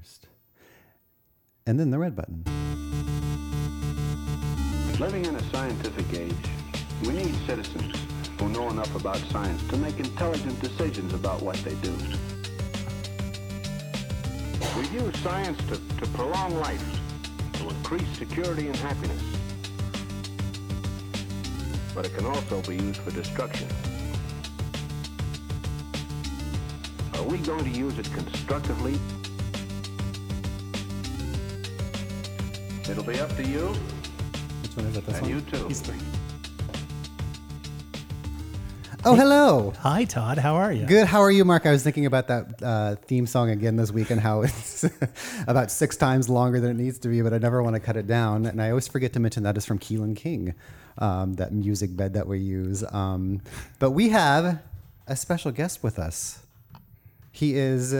first. And then the red button. Living in a scientific age, we need citizens who know enough about science to make intelligent decisions about what they do. We use science to, to prolong life, to increase security and happiness. But it can also be used for destruction. Are we going to use it constructively? It'll be up to you Which one is it? This and one? you too. He's three. Oh, hello. Hi, Todd. How are you? Good. How are you, Mark? I was thinking about that uh, theme song again this week and how it's about six times longer than it needs to be, but I never want to cut it down. And I always forget to mention that is from Keelan King, um, that music bed that we use. Um, but we have a special guest with us. He is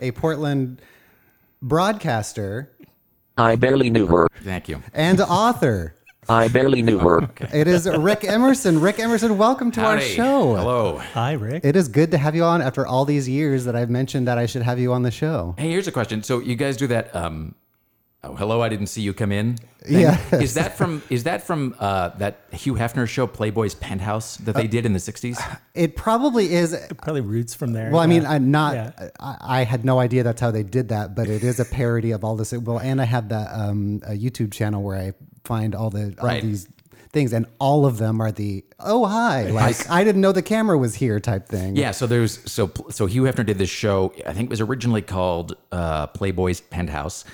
a Portland broadcaster I barely knew her. Thank you. and author. I barely knew her. It is Rick Emerson. Rick Emerson, welcome to our Howdy. show. Hello. Hi, Rick. It is good to have you on after all these years that I've mentioned that I should have you on the show. Hey, here's a question. So you guys do that? Um, oh, hello, I didn't see you come in. thing? Yeah. Is that from? Is that from uh, that Hugh Hefner show, Playboy's Penthouse, that they did in the '60s? It probably is. Probably roots from there. Well, I mean. I'm not. Yeah. I, I had no idea that's how they did that, but it is a parody of all this. Well, and I have that um, a YouTube channel where I find all the all Right. these things, and all of them are the oh hi, like I didn't know the camera was here type thing. Yeah. So there's so so Hugh Hefner did this show. I think it was originally called uh, Playboy's Penthouse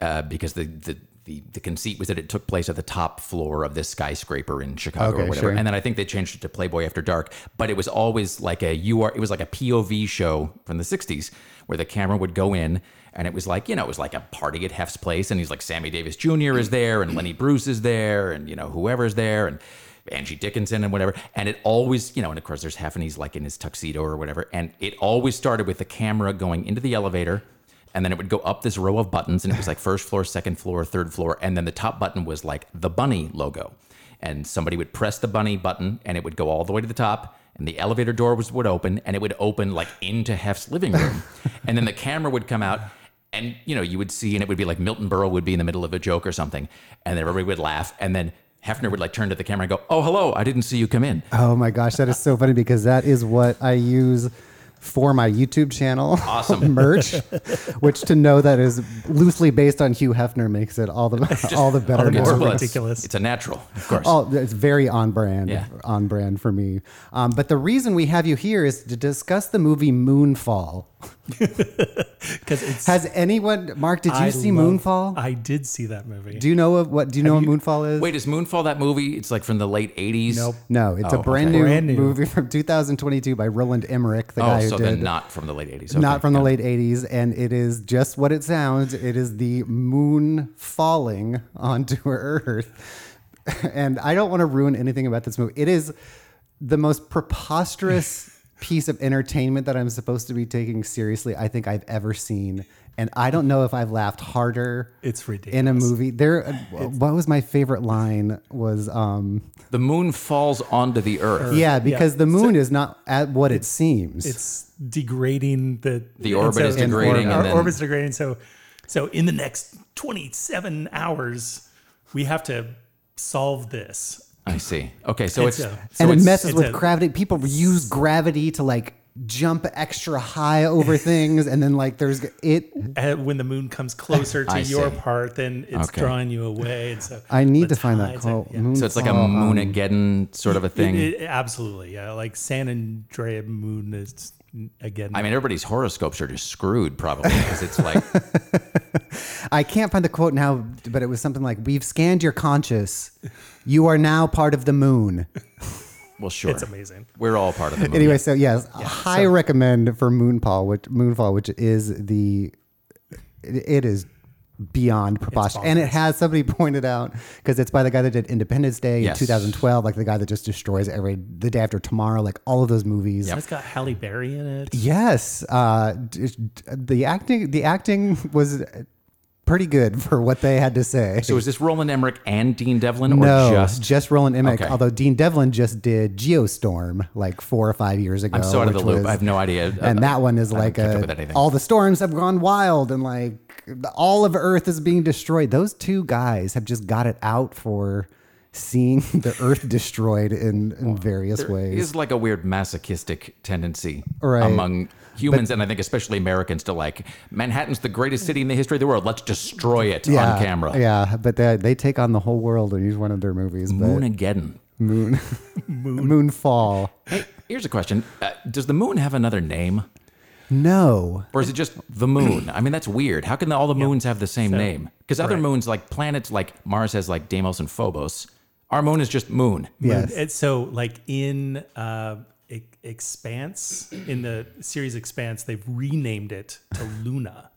uh, because the the. The, the conceit was that it took place at the top floor of this skyscraper in Chicago Okay, or whatever. sure. And then I think they changed it to Playboy After Dark. But it was always like a you are it was like a POV show from the 60s where the camera would go in and it was like, you know, it was like a party at Hef's place and he's like Sammy Davis Jr. is there and Lenny Bruce is there and you know, whoever's there and Angie Dickinson and whatever. And it always, you know, and of course there's Hef and he's like in his tuxedo or whatever. And it always started with the camera going into the elevator and then it would go up this row of buttons and it was like first floor second floor third floor and then the top button was like the bunny logo. And somebody would press the bunny button and it would go all the way to the top and the elevator door was would open and it would open like into hef's living room. And then the camera would come out and you know you would see and it would be like milton berle would be in the middle of a joke or something and then everybody would laugh and then hefner would like turn to the camera and go oh hello i didn't see you come in. Oh my gosh, that is so funny because that is what I use for my YouTube channel. Awesome. merch, which to know that is loosely based on Hugh Hefner makes it all the all the better. all the now. more ridiculous. it's a natural of course Oh, it's very on brand, Yeah. on brand for me. Um, but the reason we have you here is to discuss the movie Moonfall. because it's. Has anyone, Mark? Did you I see love- Moonfall? I did see that movie. do you know of what? Do you know you- what Moonfall is? wait is moonfall that movie it's like from the late 80s Nope. no, it's Oh, a brand, okay. new Brand new. movie from 2022 by Roland Emmerich, the oh guy who so did then not from the late 80s Okay, not from the late 80s and it is just what it sounds it is the moon falling onto earth and i don't want to ruin anything about this movie it is the most preposterous piece of entertainment that i'm supposed to be taking seriously i think i've ever seen and i don't know if i've laughed harder It's ridiculous. in a movie there what was my favorite line was um the moon falls onto the earth yeah because yeah. the moon is not at what it seems It's degrading the The orbit is and degrading Our and then- orbit's degrading. So, so in the next 27 hours, we have to solve this. I see. Okay, so it's, It's a- so and it it's- messes with a- gravity. People use gravity to like jump extra high over things, and then like there's it. Uh, when the moon comes closer to I your see. part, then it's Okay. drawing you away. And so I need the to find that tides are- quote. yeah. Moon so it's like a fall, um, Moonageddon sort of a thing. It- it- absolutely, yeah. Like San Andrea moon is again. I mean, everybody's horoscopes are just screwed probably because it's like I can't find the quote now, but it was something like, "We've scanned your conscious. You are now part of the moon." well, sure, it's amazing. We're all part of the moon. Anyway, so yes, high recommend for Moonfall, which Moonfall, which is the it, it is beyond preposterous, and it has somebody pointed out because it's by the guy that did Independence Day Yes. in 2012, like the guy that just destroys every the day after tomorrow, like all of those movies. It's got Halle Berry in it. Yes, uh, the acting the acting was pretty good for what they had to say. So is this Roland Emmerich and Dean Devlin, or no, just? just Roland Emmerich. Okay. Although Dean Devlin just did Geostorm like four or five years ago. I'm so out of the loop. was- I have no idea. and Uh, that one is I like a, all the storms have gone wild and like all of Earth is being destroyed. Those two guys have just got it out for seeing the Earth destroyed in, in various There ways. is like a weird masochistic tendency Right. among humans, and I think especially Americans, to like Manhattan's the greatest city in the history of the world. Let's destroy it on camera. Yeah, but they, they take on the whole world in each one of their movies. But Moonageddon. moon, moon, Moonfall. Hey, Here's a question: uh, Does the moon have another name, No, or is it just the moon? I mean, that's weird. How can all the moons have the same name? Because other right. moons, like planets, like Mars has like Deimos and Phobos. Our moon is just moon. yes, And so, like in uh, E- Expanse, in the series Expanse, they've renamed it to Luna.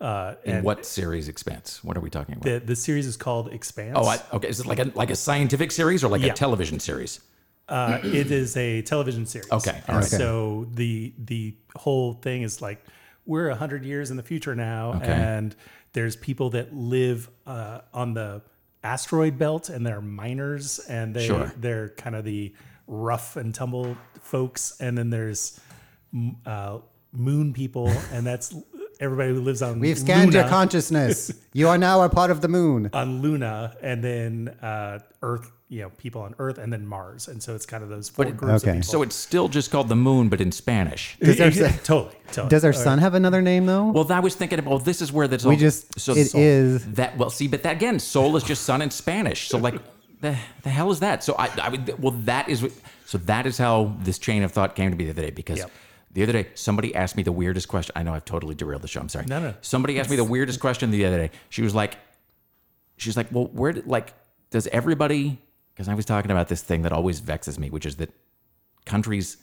Uh, In and what series expanse? What are we talking about? the the series is called Expanse. oh, I, okay. Is it like a like a scientific series or like Yeah. a television series? Uh, it is a television series. Okay, all And right. So the the whole thing is like we're a hundred years in the future now, Okay. and there's people that live uh, on the asteroid belt, and they're miners, and they Sure. they're kind of the rough and tumble folks, and then there's uh, moon people, and that's everybody who lives on we've scanned your consciousness. you are now a part of the moon. on Luna, and then uh, Earth. You know, people on Earth, and then Mars, and so it's kind of those four groups okay. of. So it's still just called the moon, but in Spanish. Does our, Yeah, totally, totally. does our sun have another name though? Well, I was thinking about. Well, this is where that's We all, just- so it soul- is- that. Well, see, but that again, soul is just sun in Spanish. So like, the the hell is that? So I, I would. Well, that is. So that is how this chain of thought came to be the other day because. Yep. The other day, somebody asked me the weirdest question. I know I've totally derailed the show. I'm sorry. No, no. Somebody asked me the weirdest question the other day. She was like, she's like, well, where did like does everybody? Because I was talking about this thing that always vexes me, which is that countries,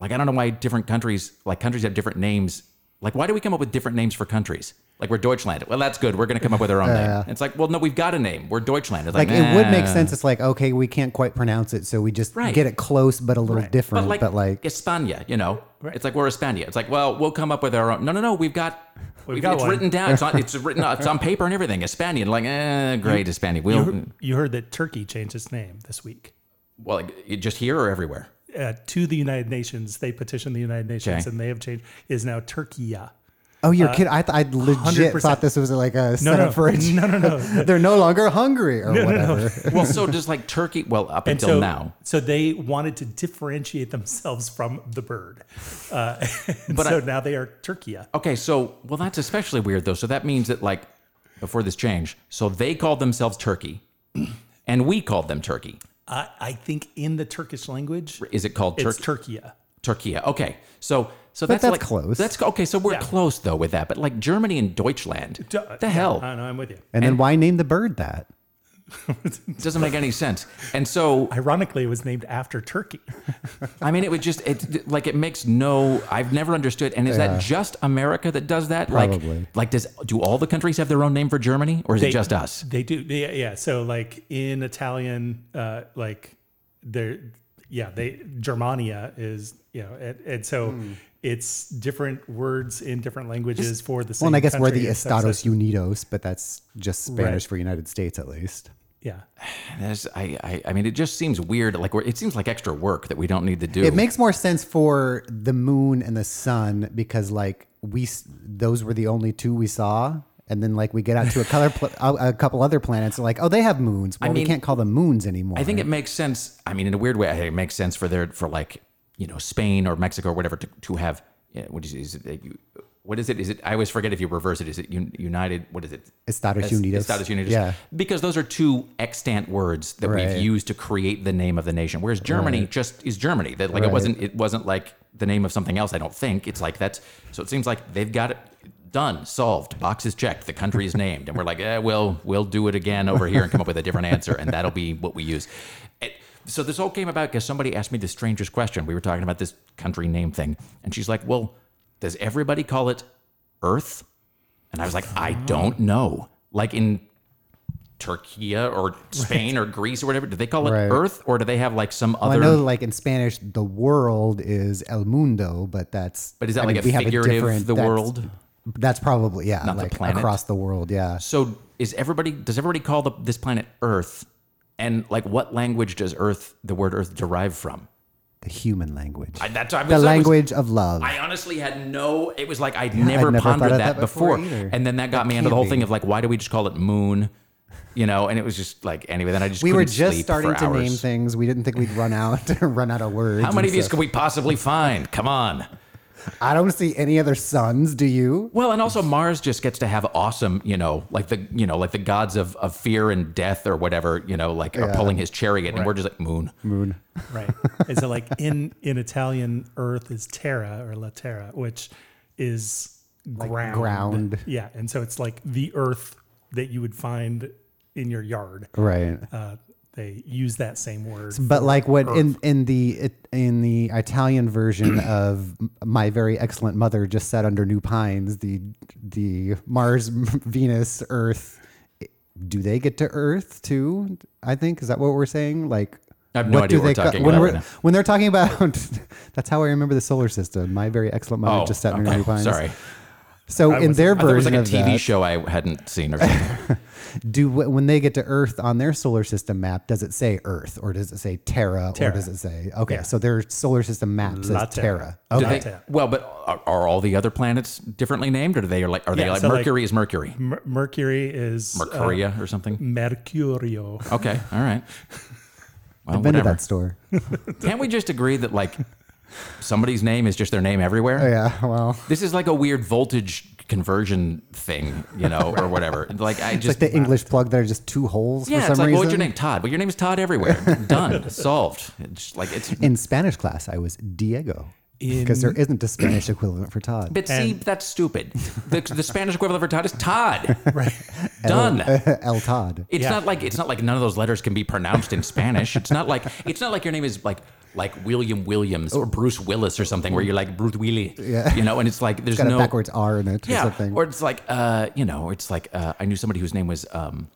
like I don't know why different countries, like countries have different names. Like why do we come up with different names for countries? Like we're Deutschland. Well, that's good. We're going to come up with our own name. It's like, well, no, we've got a name. We're Deutschland. It's like it would make nah. sense. It's like okay, we can't quite pronounce it, so we just Right. get it close, but a little different. But like, España, you know, it's like we're España. It's like, well, we'll come up with our own. No, no, no. We've got. We've got it's one. written down. It's on. It's written. It's on paper and everything. España. Like, eh, great. You We'll. heard, you heard that Turkey changed its name this week. Well, like, just here or everywhere. Uh, to the United Nations, they petitioned the United Nations, Okay. and they have changed. Is now Türkiye. Oh, you're kidding! I, th- I legit 100%. thought this was like a No, setup no, for a no, no, no. They're no longer hungry or whatever. Well, so does like Turkey. Well, up And until so, now. so they wanted to differentiate themselves from the bird. Uh, and But so I- now they are Türkiye. Okay, so well, that's especially weird though. So that means that like before this change, so they called themselves Turkey, and we called them Turkey. I, I think in the Turkish language, Is it called it's Turkey? Türkiye. Turkey. Okay, so so But that's, that's like close. That's okay. So we're Yeah. close though with that. But like Germany and Deutschland, Duh, the yeah, hell I know, I'm with you. And, then why name the bird that? doesn't make any sense. And so Ironically, it was named after Turkey. I mean, it would just it like it makes no. I've never understood. And is that just America that does that? Probably. Like, like does do all the countries have their own name for Germany, or is it just us? They do. Yeah, yeah. So like in Italian, uh, like there, yeah, they Germania is you know, and, and so Hmm. It's different words in different languages for the same. Well, and I guess we're the Estados that- Unidos, but that's just Spanish Right. for United States at least. Yeah, There's- I, I, I mean, it just seems weird. Like, we're, it seems like extra work that we don't need to do. It makes more sense for the moon and the sun because like we those were the only two we saw. And then, like, we get out to a color, pl- a, a couple other planets. Like, oh, they have moons. Well, we mean, can't call them moons anymore. I think it makes sense. I mean, in a weird way, it makes sense for their for like you know Spain or Mexico or whatever to, to have. What is it? Is it you, what is it? Is it? I always forget if you reverse it. Is it United? What is it? Estados Es- Unidos. Estados Unidos. Yeah. Because those are two extant words that Right. we've used to create the name of the nation. Whereas Germany just is Germany. That like it wasn't. It wasn't like the name of something else. I don't think it's like that's. So it seems like they've got it done, solved, boxes checked. The country is named, and we're like, eh, we'll we'll do it again over here and come up with a different answer, and that'll be what we use. It, so this all came about because somebody asked me the strangest question. We were talking about this country name thing, and she's like, "Well, does everybody call it Earth?" And I was like, "I oh. don't know." Like in Turkey or Spain or Greece or whatever, do they call it Right. Earth or do they have like some Well, I other? know, like in Spanish, the world is el mundo, but that's. but is that I like mean, a we have figurative different- the that's- world? That's probably yeah, Not the like planet? across the world. Yeah, So is everybody? Does everybody call the, this planet Earth? And like, what language does Earth, the word Earth, derive from? the human language, I, that's I was, the I was- language of love. I honestly had no. It was like I'd never, never pondered that, that before before, and then that got That me into the whole be. thing of like, why do we just call it Moon? You know, and it was just like anyway. Then I just we were just starting to name things. We didn't think we'd run out run out of words. How many of these could we possibly find? Come on. I don't see any other suns. Do you? Well, and also Mars just gets to have awesome, you know, like the you know, like the gods of, of fear and death or whatever, you know, like are pulling his chariot, and we're just like moon. Moon. Right. Is it like in in Italian, Earth is terra or la terra, which is ground. ground. Yeah, and so it's like the Earth that you would find in your yard. Right. Uh, they use that same word. But like what in Earth. in the in the Italian version of my very excellent mother just sat under new pines. The the Mars, Venus, Earth. Do they get to Earth too? I think is that what we're saying. Like I have no idea what we're ca- talking when about we're- right now. when they're talking about. that's how I remember the solar system. My very excellent mother Oh, just sat under okay. new pines. Sorry. So I in was- their I thought it was version like a of TV that, show I hadn't seen or something. do when they get to Earth on their solar system map, does it say Earth or does it say Terra, or Terra. does it say okay? Yeah. So their solar system map says La Terra. Terra. Do Okay, they- well, but are, are all the other planets differently named, or do they are like are they Yeah, like so, like- Mercury is Mercury, Mer- Mercury is uh, Mercuria or something? Mercurio. Okay, all right. Well, I've been to whatever. that store. Can't we just agree that like somebody's name is just their name everywhere? Oh, yeah, well, This is like a weird voltage conversion thing, you know, or whatever. Like I it's just like the English plug that are just two holes yeah, for some it's like reason. what's your name? Todd. Well, your name is Todd everywhere. Done, solved. It's like it's. In Spanish class, I was Diego because there isn't a Spanish equivalent for Todd. But see, And- that's stupid. The, the Spanish equivalent for Todd is Todd. Right. Done. El Todd. It's Yeah. not like it's not like none of those letters can be pronounced in Spanish. It's not like it's not like your name is like like William Williams or Bruce Willis or something where you're like Bruce Willie. Yeah. You know, and it's like there's Got no a backwards R in it or Yeah. something. Or it's like uh, you know, it's like uh, I knew somebody whose name was um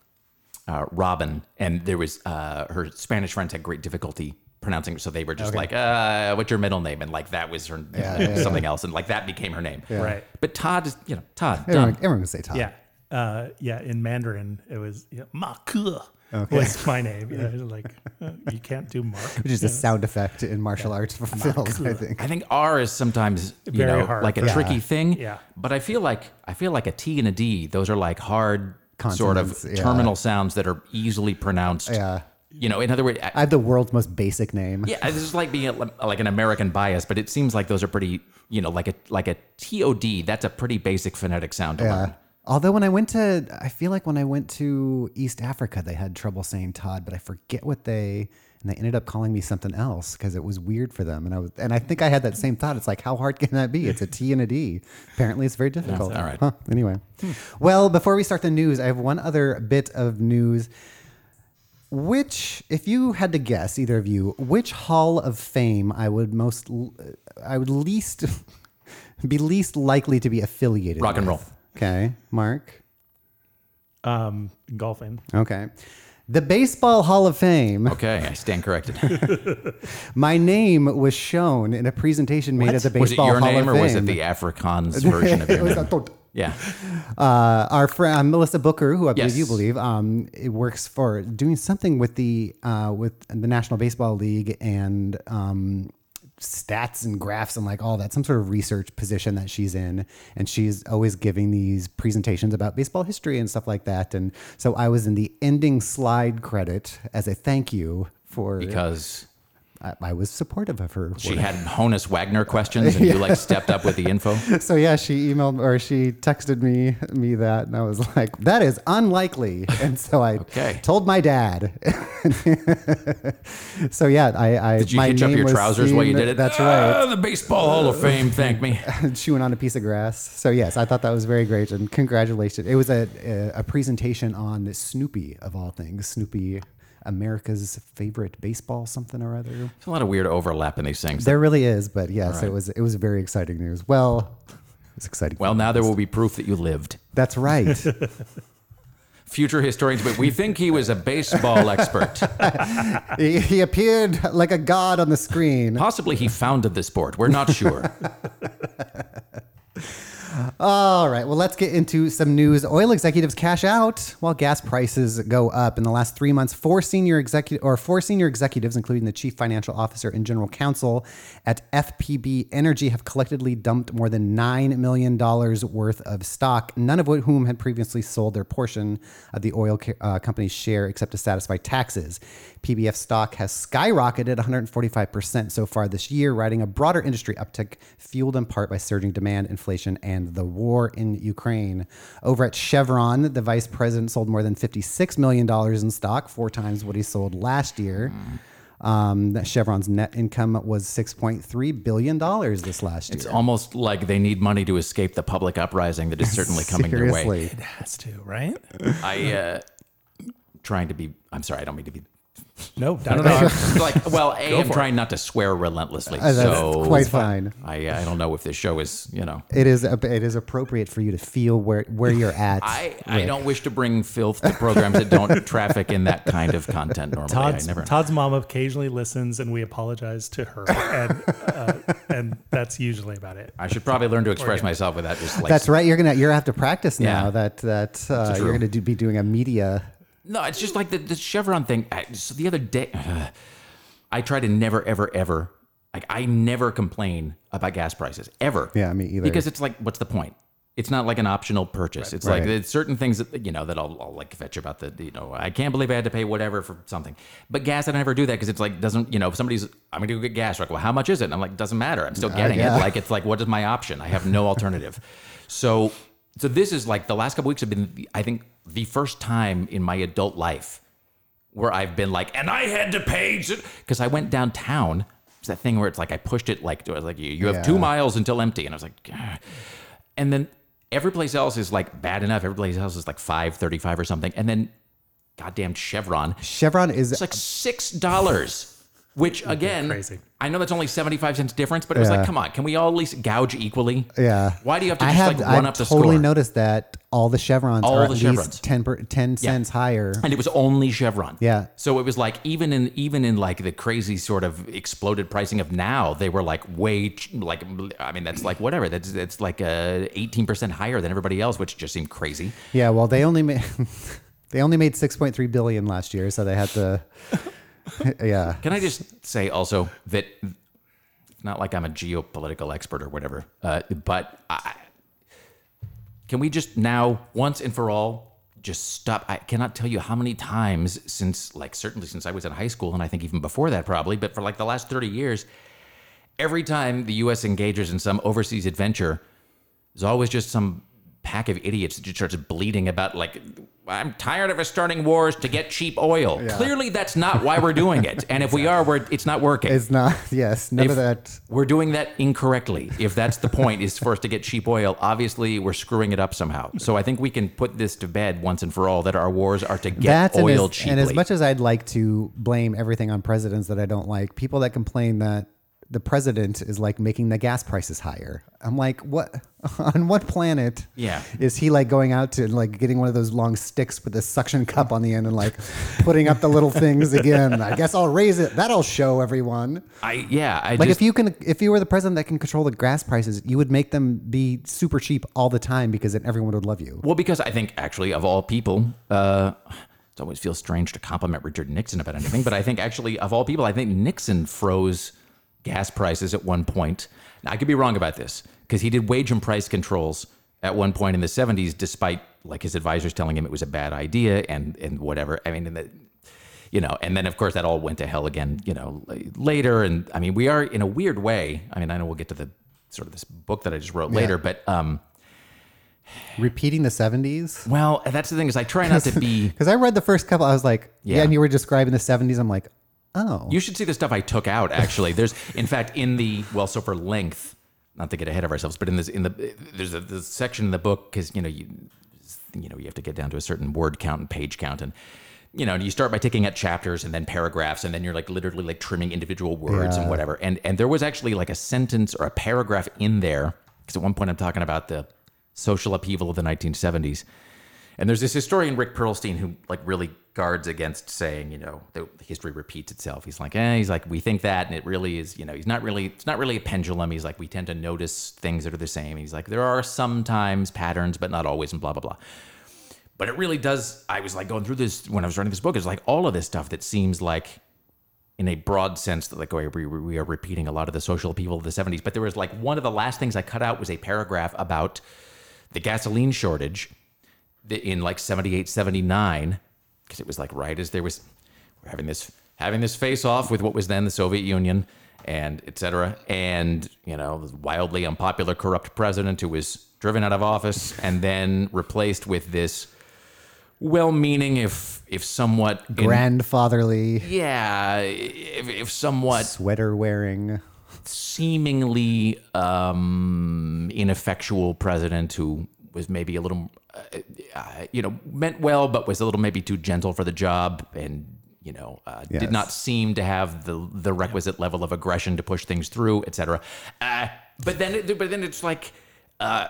uh, Robin and there was uh her Spanish friends had great difficulty pronouncing it, so they were just like, uh, what's your middle name? And like that was her Yeah, yeah, something else, and like that became her name. Right. But Todd is you know, Todd. everyone, Done. everyone can say Todd. Yeah. Uh, yeah. In Mandarin, it was you know, Ma Ke was my name. Yeah, like uh, you can't do Mark. Which is a sound effect in martial arts films, I think. I think R is sometimes you Very know hard. like a Yeah. tricky thing. Yeah. But I feel like I feel like a T and a D. Those are like hard sort of Consonants, yeah. terminal sounds that are easily pronounced. Yeah. You know, in other words, I, I have the world's most basic name. yeah, this is like being a, like an American bias, but it seems like those are pretty. You know, like a like a T O D. That's a pretty basic phonetic sound to Yeah. learn. Although when I went to, I feel like when I went to East Africa, they had trouble saying Todd, but I forget what they, and they ended up calling me something else because it was weird for them. And I was, and I think I had that same thought. It's like, how hard can that be? It's a T and a D. Apparently, it's very difficult. all right. Huh, Anyway, well, before we start the news, I have one other bit of news. Which, if you had to guess, either of you, which Hall of Fame I would most, I would least, be least likely to be affiliated. Rock and with? roll. Okay, Mark. Um, golfing. Okay. The Baseball Hall of Fame. Okay, I stand corrected. My name was shown in a presentation made at the was it Baseball your Hall name of or was it the Afrikaans version of it your was name? Yeah. uh, our friend Melissa Booker, who I believe Yes. you believe, um, it works for doing something with the uh, with the National Baseball League and um, stats and graphs and like all that, some sort of research position that she's in, and she's always giving these presentations about baseball history and stuff like that. And so I was in the ending slide credit as a thank you for Because I, I was supportive of her. she had Honus Wagner questions and you like stepped up with the info. So yeah, she emailed or she texted me me that, and I was like, "That is unlikely." And so I Okay. told my dad. so yeah, I, I Did you my hitch up your trousers while you did it? That's Ah, right. the Baseball Hall of Fame, thank me. Chewing on a piece of grass. So yes, I thought that was very great, and congratulations. It was a a, a presentation on Snoopy of all things. Snoopy, America's favorite baseball something or other. There's a lot of weird overlap in these things. There really is, but yes, right. it was it was very exciting news. Well, it's exciting. Well, now there will be proof that you lived. That's right. Future historians, but we think he was a baseball expert. he, he appeared like a god on the screen. Possibly he founded the sport. We're not sure. All right. Well, let's get into some news. Oil executives cash out while gas prices go up. In the last three months, four senior executive or four senior executives, including the chief financial officer and general counsel at FPB Energy, have collectively dumped more than nine million dollars worth of stock. None of whom had previously sold their portion of the oil uh, company's share, except to satisfy taxes. PBF stock has skyrocketed 145% so far this year, riding a broader industry uptick fueled in part by surging demand, inflation, and the war in Ukraine. Over at Chevron, the vice president sold more than $56 million in stock, four times what he sold last year. Um, that Chevron's net income was $6.3 billion this last year. It's almost like they need money to escape the public uprising that is certainly coming their way. It has to, right? I uh trying to be I'm sorry, I don't mean to be No, I don't know. like, well, A, I'm for trying not to swear relentlessly. Uh, that's so quite fine. I, I don't know if this show is, you know. It is it is appropriate for you to feel where, where you're at. I, I Rick. don't wish to bring filth to programs that don't traffic in that kind of content normally. Todd's, I never. Todd's mom occasionally listens, and we apologize to her, and uh, and that's usually about it. I should probably learn to express myself without just like. That's right. You're gonna you're gonna have to practice now. Yeah. That that uh, you're gonna do, be doing a media. No, it's just like the, the Chevron thing. I, so the other day, I try to never, ever, ever. Like I never complain about gas prices ever. Yeah, me either. Because it's like, what's the point? It's not like an optional purchase. It's like Right. there's certain things that you know that I'll, I'll like fetch about the you know I can't believe I had to pay whatever for something. But gas I never do that because it's like doesn't you know if somebody's I'm gonna go get gas like well how much is it? And I'm like doesn't matter. I'm still getting yeah. it. Like it's like what is my option? I have no alternative. so so this is like the last couple weeks have been I think the first time in my adult life where I've been like, and I had to pay because I went downtown. It's that thing where it's like I pushed it like I was like you, you have two miles until empty, and I was like, "Gah." and then every place else is like bad enough. Every place else is like five thirty five or something, and then goddamn Chevron, Chevron is it's like six dollars. Which again, crazy. I know that's only seventy five cents difference, but it was Yeah. like, come on, can we all at least gouge equally? yeah. Why do you have to I just have like run I've up the totally score? noticed that all the chevrons All are at the least chevrons. 10, per, 10 cents higher. and it was only Chevron. Yeah. So it was like even in even in like the crazy sort of exploded pricing of now, they were like way ch- like I mean that's like whatever that's it's like uh eighteen percent higher than everybody else, which just seemed crazy. Yeah. Well, they only made they only made six point three billion last year, so they had to. yeah. Can I just say also that not like I'm a geopolitical expert or whatever, uh, but I, can we just now once and for all just stop? I cannot tell you how many times since like certainly since I was in high school and I think even before that probably, but for like the last 30 years, every time the U.S. engages in some overseas adventure, there's always just some pack of idiots that just starts bleeding about like I'm tired of us starting wars to get cheap oil. Clearly, that's not why we're doing it, and if we are, we're it's not working. It's not. Yes. None If of that. We're doing that incorrectly. If that's the point, is for us to get cheap oil. Obviously, we're screwing it up somehow. So I think we can put this to bed once and for all that our wars are to get That's and oil as, cheaply. and as much as I'd like to blame everything on presidents that I don't like, people that complain that the president is like making the gas prices higher. I'm like, what? On what planet? Yeah. Is he like going out to like getting one of those long sticks with a suction cup on the end and like putting up the little things again? I guess I'll raise it. That'll show everyone. I yeah, I Like just if you can, if you were the president that can control the gas prices, you would make them be super cheap all the time because then everyone would love you. Well, because I think actually of all people, uh, it always feels strange to compliment Richard Nixon about anything, but I think actually of all people, I think Nixon froze gas prices at one point. Now I could be wrong about this because he did wage and price controls at one point in the 70s, despite like his advisors telling him it was a bad idea and and whatever. I mean, in the, you know, and then of course that all went to hell again, you know, later. And I mean, we are in a weird way. I mean, I know we'll get to the sort of this book that I just wrote later, but um, Repeating the 70s. well, that's the thing is I try not to be. Because I read the first couple, I was like, yeah. Yeah. and you were describing the 70s. I'm like, oh. You should see the stuff I took out. Actually, there's in fact in the well, so for length, not to get ahead of ourselves, but in this in the there's a the section in the book because you know you you know you have to get down to a certain word count and page count and. You know, you start by taking out chapters and then paragraphs, and then you're like literally like trimming individual words and whatever. And and there was actually like a sentence or a paragraph in there because at one point I'm talking about the social upheaval of the 1970s, and there's this historian Rick Perlstein who like really guards against saying, you know, the history repeats itself. He's like, eh, he's like, we think that, and it really is, you know, he's not really, it's not really a pendulum. He's like, we tend to notice things that are the same. He's like, there are sometimes patterns, but not always, and blah blah blah. But it really does. I was like going through this when I was writing this book. It's like all of this stuff that seems like, in a broad sense, that like we, we, we are repeating a lot of the social upheaval of the '70s. But there was like one of the last things I cut out was a paragraph about the gasoline shortage in like 78, 79, because it was like right as there was we're having this having this face off with what was then the Soviet Union and etc. And, you know, the wildly unpopular corrupt president who was driven out of office and then replaced with this well-meaning, if if somewhat in- Grandfatherly, yeah, if, if somewhat sweater wearing. seemingly um, ineffectual president who was maybe a little, uh, uh, you know, meant well, but was a little maybe too gentle for the job, and you know, uh, Yes. did not seem to have the the requisite level of aggression to push things through, etc. Uh, but then, it, but then it's like. Uh,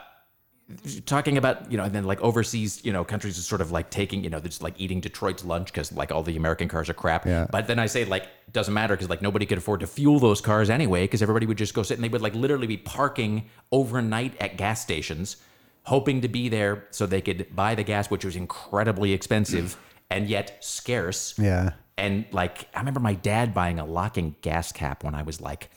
talking about you know and then like overseas you know countries is sort of like taking you know they're just like eating detroit's lunch because like all the american cars are crap Yeah. but then i say like doesn't matter because like nobody could afford to fuel those cars anyway because everybody would just go sit and they would like literally be parking overnight at gas stations hoping to be there so they could buy the gas which was incredibly expensive and yet scarce Yeah. and like i remember my dad buying a locking gas cap when i was like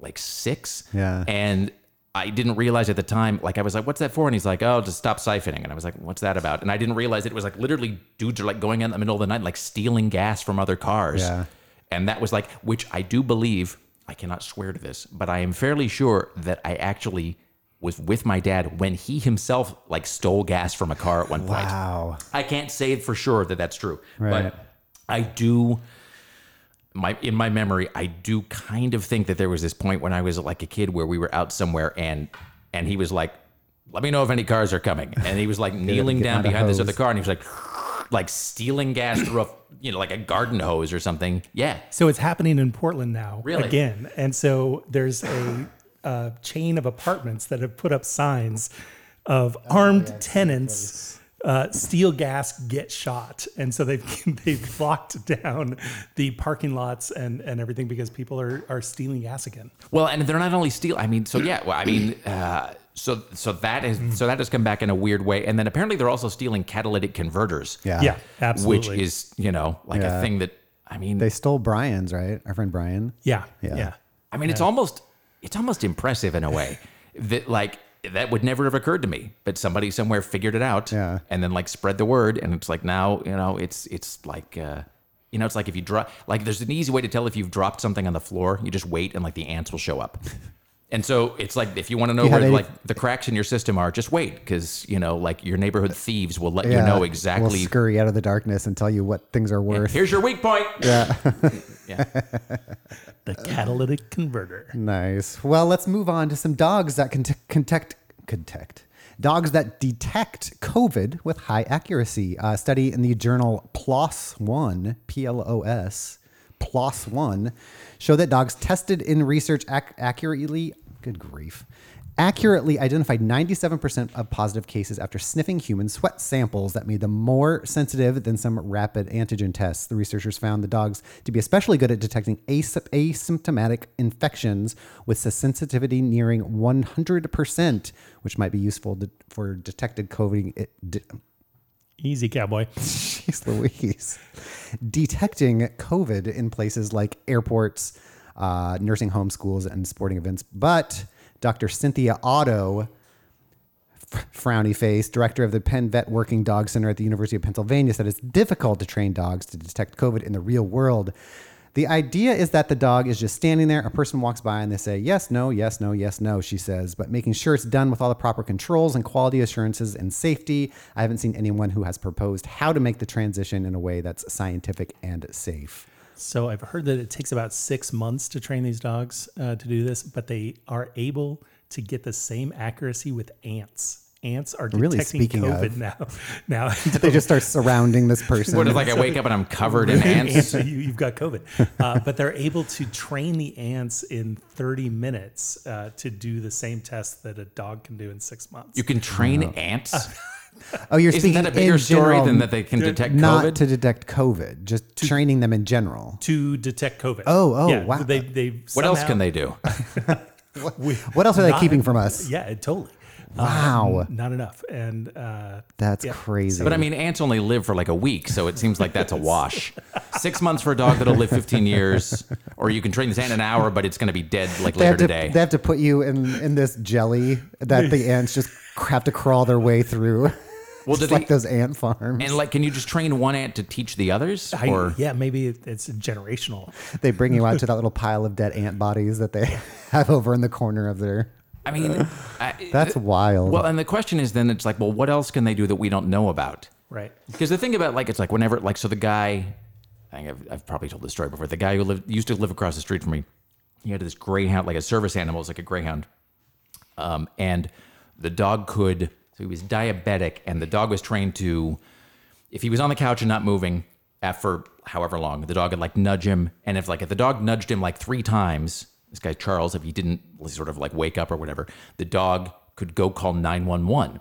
like six. Yeah. And I didn't realize at the time, like I was like, what's that for? And he's like, oh, just stop siphoning. And I was like, what's that about? And I didn't realize it was like literally dudes are like going in the middle of the night, like stealing gas from other cars. Yeah. And that was like, which I do believe, I cannot swear to this, but I am fairly sure that I actually was with my dad when he himself like stole gas from a car at one point. Wow. I can't say for sure that that's true, Right. but I do. My in my memory, I do kind of think that there was this point when I was like a kid where we were out somewhere and and he was like, "Let me know if any cars are coming," and he was like kneeling down behind this other car and he was like, like stealing gas through a you know like a garden hose or something. Yeah, So it's happening in Portland now Really? again. And so there's a, uh chain of apartments that have put up signs of Oh, armed tenants. Uh, steal gas, get shot, and so they've they've locked down the parking lots and, and everything because people are, are stealing gas again. Well, and they're not only steal. I mean, so yeah. Well, I mean, uh, so so that is so that has come back in a weird way, and then apparently they're also stealing catalytic converters. Yeah. Yeah, absolutely. which is you know like Yeah. a thing that I mean, They stole Brian's, right? Our friend Brian. yeah, Yeah. yeah, I mean, it's almost it's almost impressive in a way that like that would never have occurred to me, but somebody somewhere figured it out, Yeah. and then like spread the word, and it's like now you know it's it's like. uh you know, it's like if you drop, like, there's an easy way to tell if you've dropped something on the floor. You just wait, and like the ants will show up. And so it's like if you want to know have where any- like the cracks in your system are, just wait because you know, like your neighborhood thieves will let you know exactly. We'll scurry out of the darkness and tell you what things are worth. Here's your weak point. Yeah. yeah. the catalytic converter. Nice. Well, let's move on to some dogs that can detect detect dogs that detect COVID with high accuracy. A study in the journal PLOS One P L O S PLOS One show that dogs tested in research ac- accurately. Good grief. Accurately identified 97% of positive cases after sniffing human sweat samples that made them more sensitive than some rapid antigen tests. The researchers found the dogs to be especially good at detecting asy- asymptomatic infections with a sensitivity nearing 100%, which might be useful to, for detected COVID. de- Easy, cowboy. Jeez Louise. Detecting COVID in places like airports, uh, nursing home schools, and sporting events. But Dr. Cynthia Otto, frowny face, director of the Penn Vet Working Dog Center at the University of Pennsylvania, said it's difficult to train dogs to detect COVID in the real world. The idea is that the dog is just standing there. A person walks by and they say, yes, no, yes, no, yes, no, she says, but making sure it's done with all the proper controls and quality assurances and safety. I haven't seen anyone who has proposed how to make the transition in a way that's scientific and safe. So I've heard that it takes about six months to train these dogs uh, to do this, but they are able to get the same accuracy with ants. Ants are Really, speaking COVID of- now. Now They just start surrounding this person. What is like I wake up and I'm covered in ants? you, you've got COVID, uh, but they're able to train the ants in 30 minutes uh, to do the same test that a dog can do in six months. You can train ants. Oh, you're Isn't speaking that a bigger in story general, than that they can detect not COVID? to detect COVID, just training them in general. to detect COVID. Oh, oh, yeah, wow. They they what else somehow- can they do? What else are they Not- keeping from us? Yeah, totally. Wow. Um, not enough. And uh, That's yeah. crazy. But I mean, ants only live for like a week, so it seems like that's a wash. Six months for a dog that'll live 15 years, or you can train this ant in an hour, but it's going to be dead like they later have to today. they have to put you in in this jelly that the ants just have to crawl their way through. Well, just do like they- those ant farms. and like, can you just train one ant to teach the others? I, Or yeah, maybe it's generational. they bring you out to that little pile of dead ant bodies that they have over in the corner of their. I mean, I, That's wild. well, and the question is then it's like, well, what else can they do that we don't know about? Right. Because the thing about like it's like whenever like so the guy, I think I've, I've probably told this story before. The guy who lived used to live across the street from me, he had this greyhound, like a service animal, it was like a greyhound, um, and the dog could. So he was diabetic, and the dog was trained to, if he was on the couch and not moving after however long, the dog would like nudge him, and if like if the dog nudged him like three times, this guy Charles, if he didn't sort of like wake up or whatever, the dog could go call nine one one.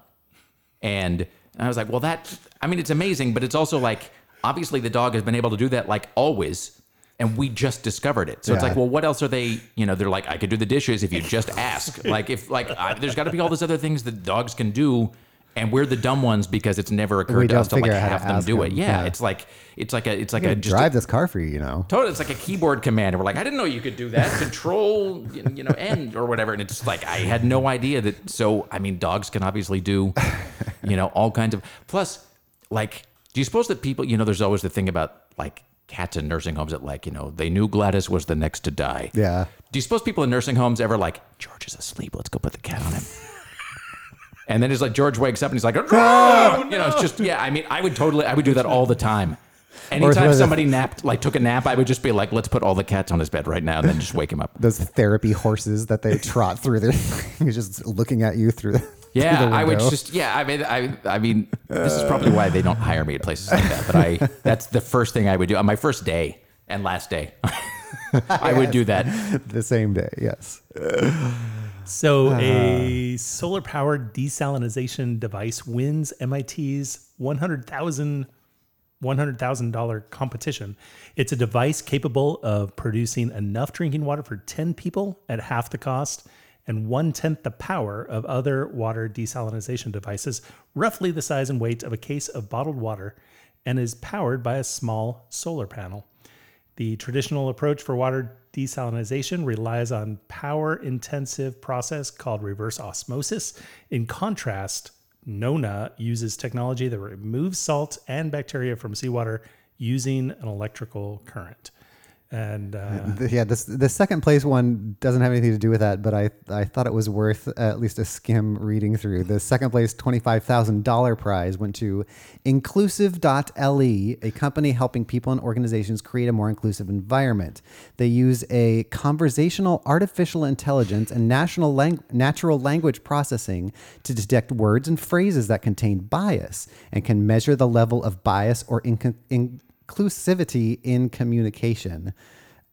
And I was like, well, that, I mean, it's amazing, but it's also like, obviously the dog has been able to do that like always. And we just discovered it. So it's like, well, what else are they, you know, they're like, I could do the dishes if you just ask. like, if, like, I, there's got to be all these other things that dogs can do. And we're the dumb ones because it's never occurred We to us to like how to have them do it. Yeah, Yeah. It's like, it's like a, it's like a, just drive a, this car for you, you know. Totally, it's like a keyboard command. And we're like, I didn't know you could do that. Control, you know, N or whatever. And it's like I had no idea that. So I mean, dogs can obviously do, you know, all kinds of. Plus, like, do you suppose that people, you know, there's always the thing about like cats in nursing homes that like, you know, they knew Gladys was the next to die. Yeah. Do you suppose people in nursing homes ever like George is asleep? Let's go put the cat on him. And then it's like George wakes up and he's like, "Oh, you know, it's just yeah. I mean, I would totally, I would do that all the time. Anytime somebody napped, like took a nap, I would just be like, "Let's put all the cats on his bed right now," and then just wake him up. Those therapy horses that they trot through their, you're just looking at you through. The, Yeah, I would just yeah. I mean, I I mean, this is probably why they don't hire me at places like that. But I that's the first thing I would do on my first day and last day. I would do that. the same day. Yes. So a uh-huh. solar powered desalinization device wins MIT's 100,000 $100,000 competition. It's a device capable of producing enough drinking water for 10 people at half the cost and one tenth the power of other water desalinization devices, roughly the size and weight of a case of bottled water, and is powered by a small solar panel. The traditional approach for water desalinization relies on power intensive process called reverse osmosis. In contrast, Nona uses technology that removes salt and bacteria from seawater using an electrical current. And uh, yeah, this the second place one doesn't have anything to do with that, but I I thought it was worth at least a skim reading through. The second place twenty five thousand dollar prize went to Inclusive.le, a company helping people and organizations create a more inclusive environment. They use a conversational artificial intelligence and national lang- natural language processing to detect words and phrases that contain bias and can measure the level of bias or incon- inclusivity in communication.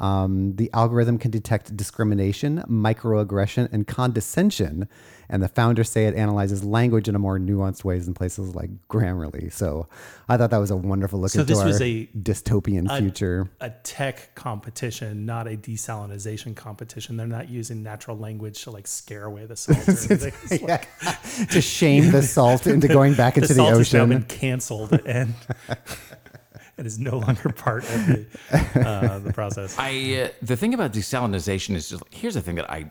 Um, the algorithm can detect discrimination, microaggression, and condescension. And the founders say it analyzes language in a more nuanced ways in places like Grammarly. So I thought that was a wonderful look So into this was a- dystopian future. a tech competition, not a desalinization competition. They're not using natural language to like scare away the salt. Or anything. It's like- yeah. to shame the salt into going back into the, salt has now been ocean. canceled and it is no longer part of the, uh, the process. I uh, the thing about desalinization is just here's the thing that I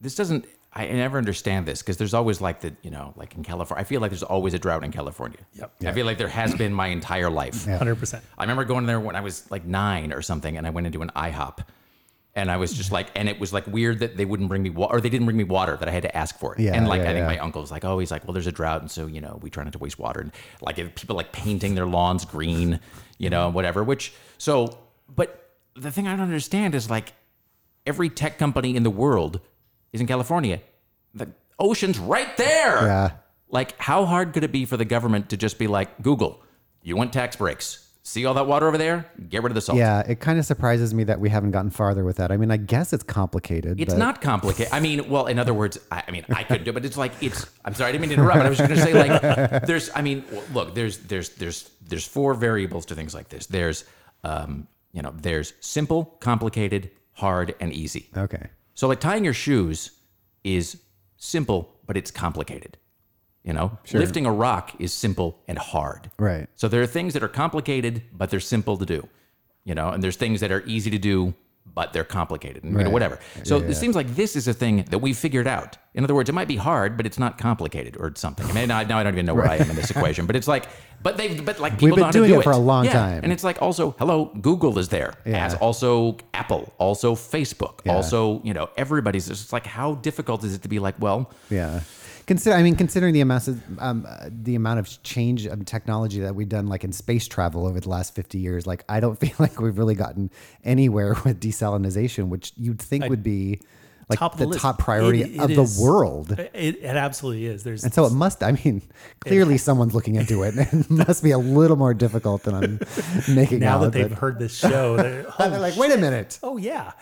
this doesn't I never understand this because there's always like the you know like in California I feel like there's always a drought in California. Yep. I feel like there has been my entire life. Hundred percent. I remember going there when I was like nine or something, and I went into an IHOP, and I was just like, and it was like weird that they wouldn't bring me water, or they didn't bring me water that I had to ask for it. Yeah, and like yeah, I think yeah. my uncle was like, oh, he's like, well, there's a drought, and so you know we try not to waste water, and like if people like painting their lawns green, you know, mm-hmm. whatever. Which so, but the thing I don't understand is like every tech company in the world is in California. The ocean's right there. Yeah. Like, how hard could it be for the government to just be like, Google, you want tax breaks? See all that water over there? Get rid of the salt. Yeah, it kind of surprises me that we haven't gotten farther with that. I mean, I guess it's complicated. It's but not complicated. I mean, well, in other words, I, I mean, I could do, but it's like it's. I'm sorry, I didn't mean to interrupt. But I was just going to say, like, there's. I mean, look, there's, there's, there's, there's four variables to things like this. There's, um, you know, there's simple, complicated, hard, and easy. Okay. So, like tying your shoes is simple, but it's complicated. You know, lifting a rock is simple and hard. Right. So there are things that are complicated, but they're simple to do. You know, and there's things that are easy to do, but they're complicated, and you know, Right. whatever. So Yeah, it yeah. seems like this is a thing that we figured out. In other words, it might be hard, but it's not complicated or something. I mean, now, now I don't even know where I am in this equation, but it's like, but they've, but like people have been know how to doing do it for a long Yeah. time. and it's like also, hello, Google is there, Yeah. as also Apple, also Facebook, also you know everybody's. It's like how difficult is it to be like, well, Yeah. Consider, I mean, considering the amount of um, the amount of change of technology that we've done, like in space travel over the last fifty years, like I don't feel like we've really gotten anywhere with desalinization, which you'd think would be like Top the, the top priority It- it of the world. It, it absolutely is. There's And so it must. I mean, clearly someone's looking into it. It must be a little more difficult than I'm making now out. that they've but- heard this show, they're, they're like, wait a minute, oh yeah.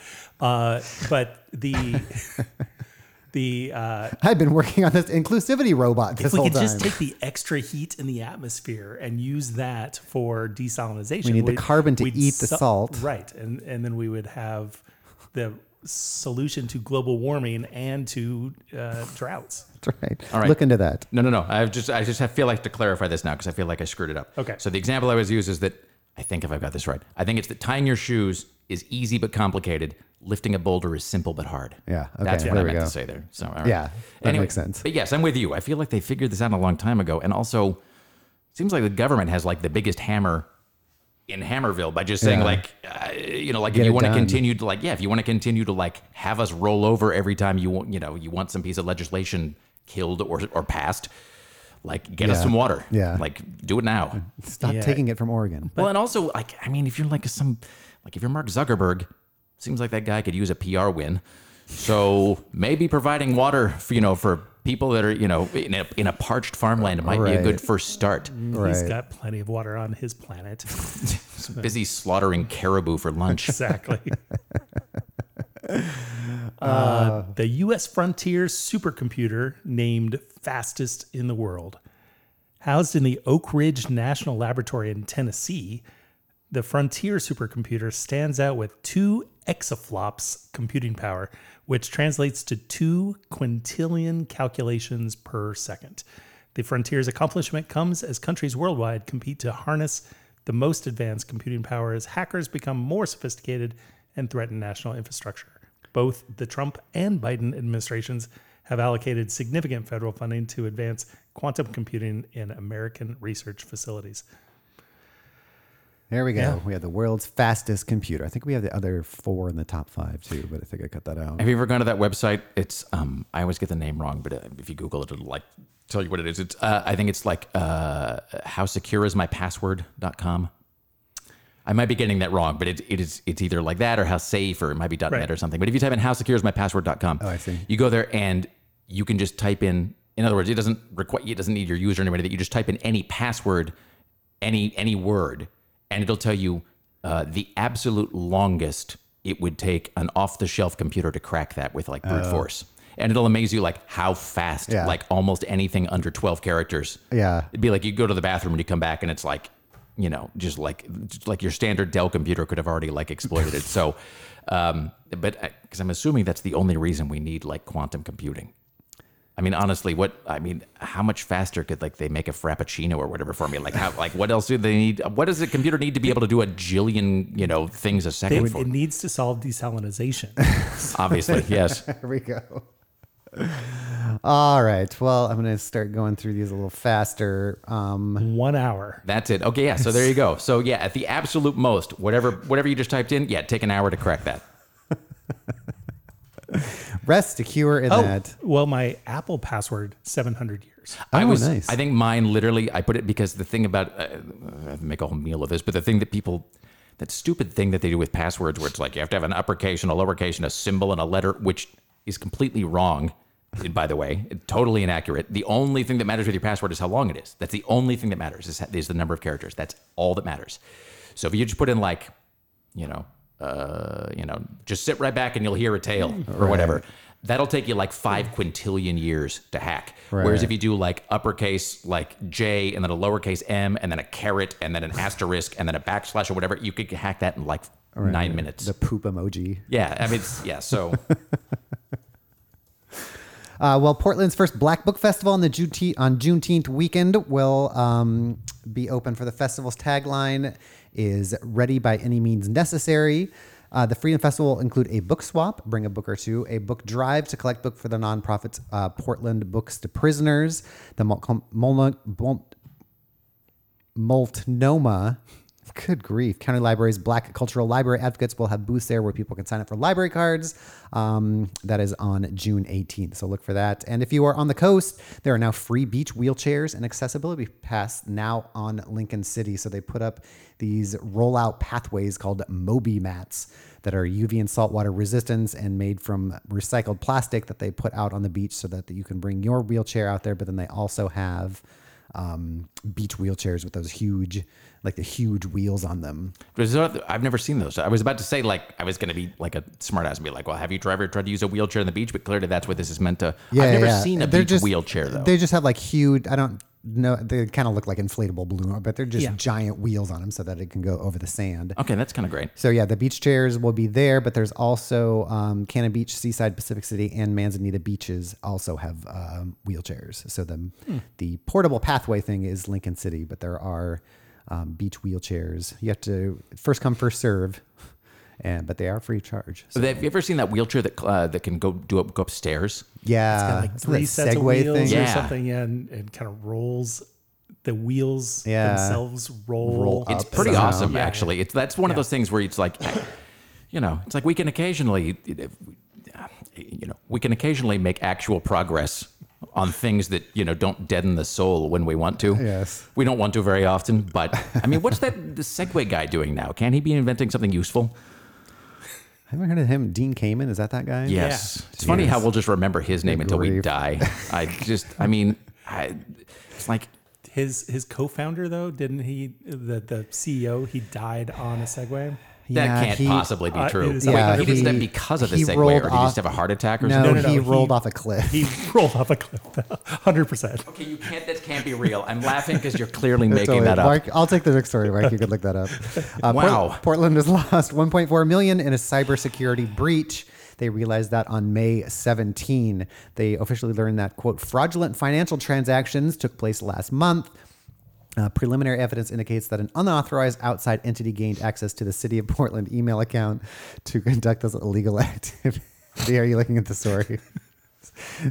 Uh, but the the uh, I've been working on this inclusivity robot this if we whole could time. just take the extra heat in the atmosphere and use that for desalinization, We need the we'd- carbon to we'd eat the su- salt. right? And and then we would have the solution to global warming and to uh, droughts. That's right. All right. Look into that. No, no, no. I just, I just have, feel like to clarify this now because I feel like I screwed it up. Okay. So the example I always use is that I think if I've got this right, I think it's that tying your shoes is easy but complicated. Lifting a boulder is simple but hard. Yeah, okay, That's what there I meant go. to say there. So all right. Yeah, that makes sense. But yes, I'm with you. I feel like they figured this out a long time ago, and also it seems like the government has like the biggest hammer in Hammerville by just saying Yeah. like, uh, you know, like Get if you want to continue to like, yeah, if you want to continue to like have us roll over every time you want, you know, you want some piece of legislation killed or or passed, like get us some water. Yeah. Like do it now. Stop Yeah. taking it from Oregon. well, and also like, I mean, if you're like some, like if you're Mark Zuckerberg, seems like that guy could use a PR win. So maybe providing water, for, you know, for people that are, you know, in a, in a parched farmland might be a good first start. He's got plenty of water on his planet. Busy slaughtering caribou for lunch. exactly. Uh, the U.S. Frontier supercomputer, named fastest in the world, housed in the Oak Ridge National Laboratory in Tennessee. The Frontier supercomputer stands out with two exaflops computing power, which translates to two quintillion calculations per second. The Frontier's accomplishment comes as countries worldwide compete to harness the most advanced computing power as hackers become more sophisticated and threaten national infrastructure. Both the Trump and Biden administrations have allocated significant federal funding to advance quantum computing in American research facilities. There we go. Yeah. We have the world's fastest computer. I think we have the other four in the top five too, but I think I cut that out. Have you ever gone to that website? It's um, I always get the name wrong, but uh, if you Google it, it'll like tell you what it is. It's uh, I think it's like uh, how secure is my password.com. I might be getting that wrong, but it, it is it's either like that or how safe or it might be .net Right. or something. But if you type in how secure is my password.com, Oh, I see. you go there and you can just type in. In other words, it doesn't require it doesn't need your username or anything. You just type in any password, any any word, and it'll tell you uh, the absolute longest it would take an off the shelf computer to crack that with like brute force. And it'll amaze you like how fast, Oh. Yeah. like almost anything under 12 characters. Yeah. It'd be like you go to the bathroom and you come back and it's like, you know, just like just like your standard Dell computer could have already like exploited it. So, um, but because I'm assuming that's the only reason we need like quantum computing. I mean, honestly, what I mean, how much faster could like they make a frappuccino or whatever for me? Like, how, like what else do they need? What does a computer need to be able to do a jillion, you know, things a second It, for? it needs to solve desalinization. Obviously, yes. There we go. All right. Well, I'm going to start going through these a little faster. Um, One hour. That's it. Okay, yeah. So there you go. So yeah, at the absolute most, whatever whatever you just typed in, yeah, take an hour to crack that. Rest secure in Oh, that. well, my Apple password, 700 years. I Oh, was, nice. I think mine literally, I put it because the thing about, uh, I have to make a whole meal of this, but the thing that people, that stupid thing that they do with passwords where it's like you have to have an uppercase and a lowercase and a symbol and a letter, which is completely wrong. By the way, totally inaccurate. The only thing that matters with your password is how long it is. That's the only thing that matters is, is the number of characters. That's all that matters. So if you just put in like, you know, uh, you know, just sit right back and you'll hear a tale or whatever. That'll take you like five quintillion years to hack. Whereas if you do like uppercase, like J, and then a lowercase m, and then a caret, and then an asterisk, and then a backslash or whatever, you could hack that in like nine minutes. The poop emoji. yeah, I mean, yeah. So Uh, well, Portland's first Black Book Festival on the Juneteenth, on Juneteenth weekend will um, be open for the festival's tagline is "Ready by any means necessary." Uh, the Freedom Festival will include a book swap, bring a book or two, a book drive to collect book for the nonprofits uh, Portland Books to Prisoners, the Mul- Mul- Mul- Multnomah. Good grief. County Libraries Black Cultural Library Advocates will have booths there where people can sign up for library cards. Um, that is on June 18th. So look for that. And if you are on the coast, there are now free beach wheelchairs and accessibility pass now on Lincoln City. So they put up these rollout pathways called Mobi mats that are UV and saltwater resistance and made from recycled plastic that they put out on the beach so that you can bring your wheelchair out there. But then they also have um, beach wheelchairs with those huge, like the huge wheels on them. I've never seen those. I was about to say like I was going to be like a smartass and be like, well, have you ever tried to use a wheelchair on the beach? But clearly that's what this is meant to. Yeah, I've never yeah. seen a They're beach just- wheelchair though. They just have like huge. I don't know. They kind of look like inflatable balloon, but they're just Yeah. giant wheels on them so that it can go over the sand. okay, that's kind of great. So yeah, the beach chairs will be there, but there's also um, Cannon Beach, Seaside, Pacific City, and Manzanita beaches also have um, wheelchairs. So the the portable pathway thing is Lincoln City, but there are um, beach wheelchairs. You have to first come first serve, and but they are free of charge. So, Have you ever seen that wheelchair that uh, that can go do up, go upstairs? yeah, like isn't three sets of Segway wheels thing? or Yeah. something, yeah, and, and kind of rolls. The wheels Yeah. themselves roll. Roll It's pretty somehow. awesome, Yeah. actually. It's that's one of those things where it's like, you know, it's like we can occasionally, you know, we can occasionally make actual progress on things that you know don't deaden the soul when we want to. Yes. we don't want to very often. But I mean, what's that the Segway guy doing now? Can he be inventing something useful? I haven't heard of him. Dean Kamen, is that that guy? Yes. It's funny how we'll just remember his name until we die. I just, I mean, I, it's like His his co-founder though, didn't he? The the CEO, he died on a Segway. That Yeah, can't he- possibly be uh, true. it is Wait, like- he didn't he- because of the he Segway, or did he just off- have a heart attack or No, something? no, no, he he- rolled off a cliff. He rolled off a cliff, hundred percent. Okay, you can't. That can't be real. I'm laughing because you're clearly making Totally. that up. Mark, I'll take the next story, Mark. You could look that up. Uh, Port- Wow. Portland has lost 1.4 million in a cybersecurity breach. They realized that on May 17. They officially learned that quote fraudulent financial transactions took place last month. Uh, preliminary evidence indicates that an unauthorized outside entity gained access to the City of Portland email account to conduct this illegal activity. Are you looking at the story?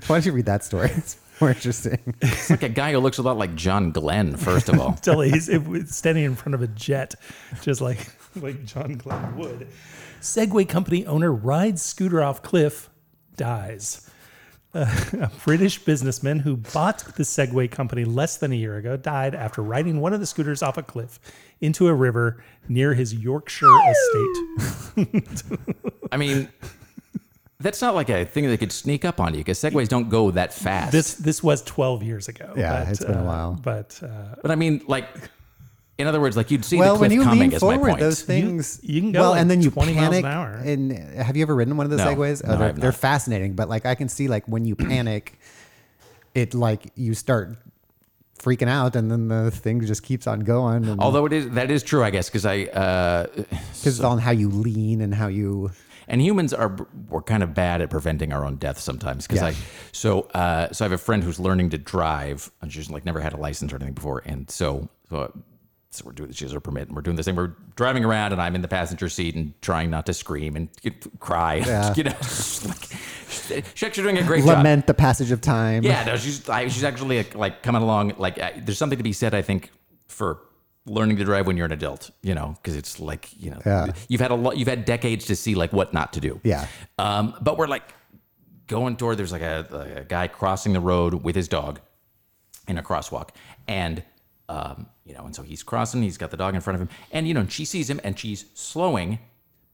Why don't you read that story? It's more interesting. It's like a guy who looks a lot like John Glenn. First of all, Till he's standing in front of a jet, just like like John Glenn would. Segway company owner rides scooter off cliff, dies. Uh, a British businessman who bought the Segway company less than a year ago died after riding one of the scooters off a cliff into a river near his Yorkshire estate. I mean, that's not like a thing that could sneak up on you because segways don't go that fast. This this was 12 years ago. Yeah, but, it's been a uh, while. But uh, but I mean, like, in other words, like you'd see well, the when cliff you coming. lean Is my forward, point. those things you can go well, like and then you 20 miles an panic. hour. And have you ever ridden one of those No. segways? No, I they're, have they're fascinating, but like I can see like when you panic, it like you start freaking out, and then the thing just keeps on going. And Although it is that is true, I guess, because I uh, because on how you lean and how you and humans are we're kind of bad at preventing our own death sometimes because Yeah. I so uh, so I have a friend who's learning to drive and she's like never had a license or anything before and so so, so we're doing she has her permit and we're doing this thing we're driving around and I'm in the passenger seat and trying not to scream and cry Yeah. you know like she's actually doing a great job lament the passage of time. yeah no she's I, she's actually like, like coming along like uh, there's something to be said I think for learning to drive when you're an adult you know because it's like you know Yeah. you've had a lot you've had decades to see like what not to do Yeah. um, but we're like going toward there's like a, a guy crossing the road with his dog in a crosswalk and um, you know and so he's crossing he's got the dog in front of him and you know she sees him and she's slowing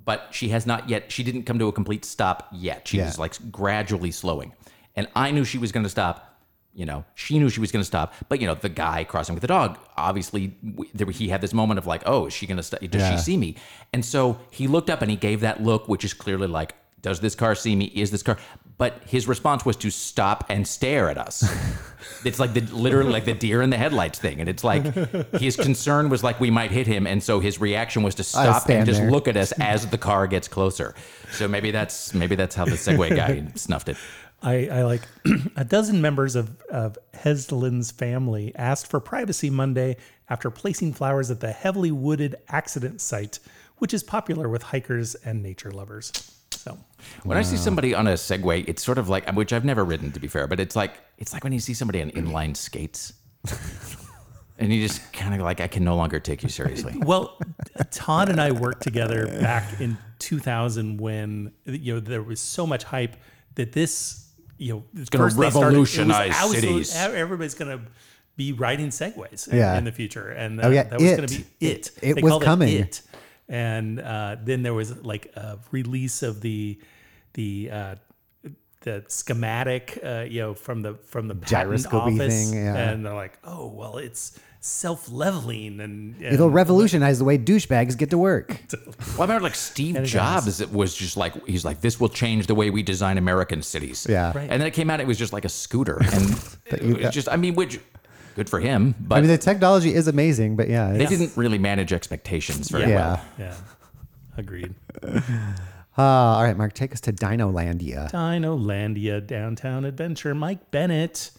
but she has not yet she didn't come to a complete stop yet she Yeah. was like gradually slowing and I knew she was going to stop. You know, she knew she was going to stop, but you know, the guy crossing with the dog, obviously, there, he had this moment of like, "Oh, is she going to stop? Does Yeah. she see me?" And so he looked up and he gave that look, which is clearly like, "Does this car see me? Is this car?" But his response was to stop and stare at us. it's like the literally like the deer in the headlights thing, and it's like his concern was like we might hit him, and so his reaction was to stop and just there. look at us as the car gets closer. So maybe that's maybe that's how the Segway guy snuffed it. I, I like a dozen members of, of Heselden's family asked for privacy Monday after placing flowers at the heavily wooded accident site, which is popular with hikers and nature lovers. So When I see somebody on a Segway, it's sort of like which I've never ridden to be fair, but it's like it's like when you see somebody on inline skates. And you just kind of like, I can no longer take you seriously. Well, Todd and I worked together back in 2000 when you know there was so much hype that this you know it's gonna revolutionize cities. Everybody's going to be riding segways in, Yeah. in the future, and uh, Oh, yeah, that was going it. to be it. It They was coming. It. And uh, then there was like a release of the the. Uh, the schematic, uh, you know, from the from the patent Gyroscopy office, thing, yeah. and they're like, "Oh, well, it's self-leveling," and, and It'll revolutionize the way douchebags get to work. Well, I remember like Steve it Jobs it was just like he's like this will change the way we design American cities. Yeah. Right. And then it came out it was just like a scooter and it was just I mean which good for him, but I mean, the technology is amazing, but yeah, they didn't really manage expectations very Yeah. well. Yeah. yeah, agreed. Uh, all right, Mark, take us to Dinolandia. Dinolandia Downtown Adventure, Mike Bennett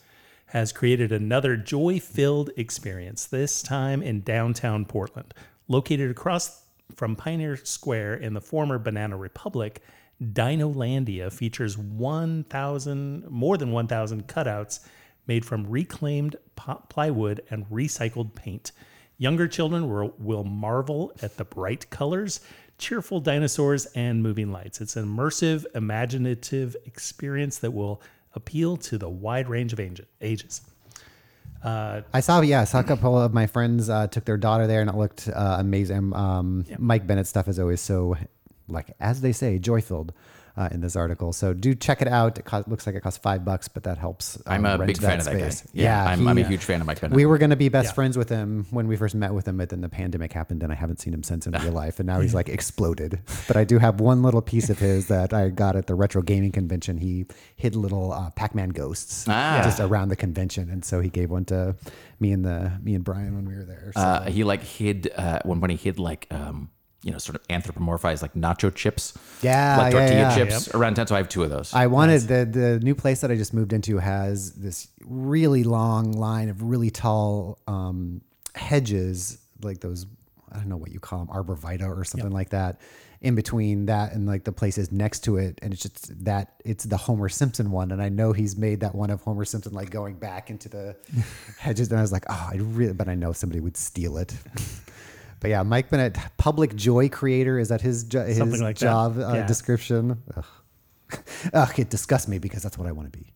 has created another joy filled experience, this time in downtown Portland. Located across from Pioneer Square in the former Banana Republic, Dinolandia features 1,000, more than 1,000 cutouts made from reclaimed plywood and recycled paint. Younger children will, will marvel at the bright colors, cheerful dinosaurs, and moving lights. It's an immersive, imaginative experience that will appeal to the wide range of age- ages. I saw, yeah, I saw a couple of my friends uh, took their daughter there, and it looked uh, amazing. Um, Mike Bennett stuff is always so, like as they say, joy filled uh, in this article. So do check it out. It cost, looks like it costs five bucks, but that helps. I'm um, a rent big fan of that guy. space. Yeah, I'm, I'm a he- huge fan of Mike Bennett. We were going to be best Yeah. friends with him when we first met with him, but then the pandemic happened, and I haven't seen him since in real life. And now he's like exploded. But I do have one little piece of his that I got at the retro gaming convention. He hid little uh, Pac-Man ghosts Ah. just around the convention, and so he gave one to me and the me and Brian when we were there. So. Uh, he like hid uh, when when he hid like um, you know sort of anthropomorphized like nacho chips, Yeah, like tortilla yeah. chips around town. So I have two of those. I wanted the the new place that I just moved into has this really long line of really tall um, hedges, like those I don't know what you call them, arborvitae or something like that. In between that and like the places next to it, and it's just that it's the Homer Simpson one, and I know he's made that one of Homer Simpson like going back into the hedges, and I was like, oh, I really, but I know somebody would steal it. But yeah, Mike Bennett, public joy creator, is that his jo- his like that. job uh, Yeah. description? Ugh. Ugh, it disgusts me because that's what I want to be.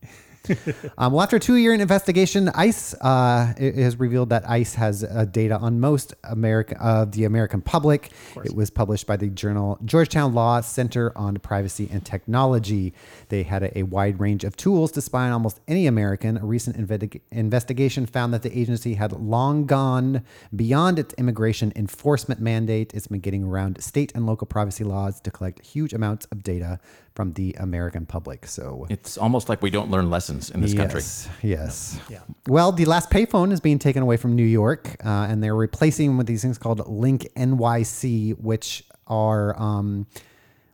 um, well, after a two-year investigation, ICE uh, has revealed that ICE has uh, data on most American of the American public. It was published by the journal Georgetown Law Center on Privacy and Technology. They had a, a wide range of tools to spy on almost any American. A recent investi- investigation found that the agency had long gone beyond its immigration enforcement mandate. It's been getting around state and local privacy laws to collect huge amounts of data from the American public. So it's almost like we don't learn lessons in this country. Yes, yes. Yeah. Well, the last payphone is being taken away from New York, uh, and they're replacing with these things called Link NYC, which are um,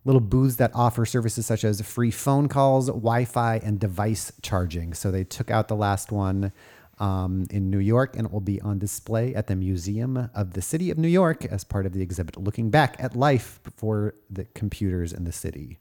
little booths that offer services such as free phone calls, Wi-Fi, and device charging. So they took out the last one. Um, in New York, and it will be on display at the Museum of the City of New York as part of the exhibit looking back at life before the computers in the city.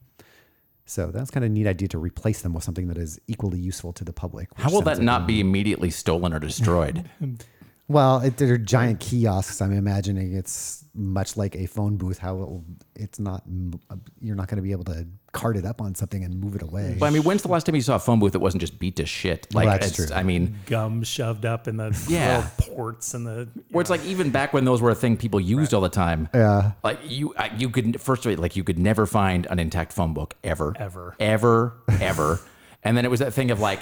So that's kind of a neat idea to replace them with something that is equally useful to the public. How will that like not be immediately stolen or destroyed? Well, it, they're giant kiosks. I'm imagining it's much like a phone booth. How it'll, it's not, uh, you're not going to be able to cart it up on something and move it away. but I mean, when's the last time you saw a phone booth that wasn't just beat to shit? Like, Well, that's it's, true. I mean, Gum shoved up in the Yeah. ports and the. where it's like even back when those were a thing people used all the time. Yeah. Like you, you could first of all, like you could never find an intact phone book ever, Ever. ever, ever. And then it was that thing of like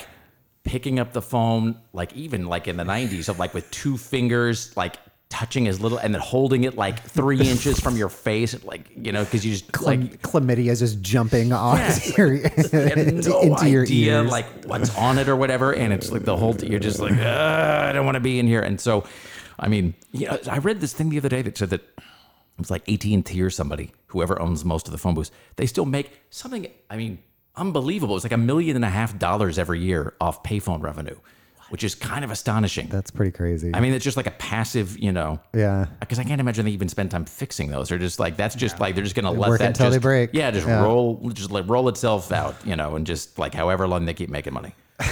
picking up the phone, like even like in the 90s, of like with two fingers, like touching as little and then holding it like three inches from your face, like, you know, because you just like. Chlamydia is just jumping off your, you have no into your ears. like what's on it or whatever, and it's like the whole you're just like ah, I don't want to be in here. And so, I mean, you know, I read this thing the other day that said that it was like AT and T or somebody, whoever owns most of the phone booths, they still make something. I mean, unbelievable. It's like a million and a half dollars every year off payphone revenue, which is kind of astonishing. That's pretty crazy. I mean, it's just like a passive, you know. yeah. Because I can't imagine they even spend time fixing those. They're just like that's just like they're just gonna let work that until they break. Yeah, just Yeah. roll, just like roll itself out, you know, and just like however long they keep making money.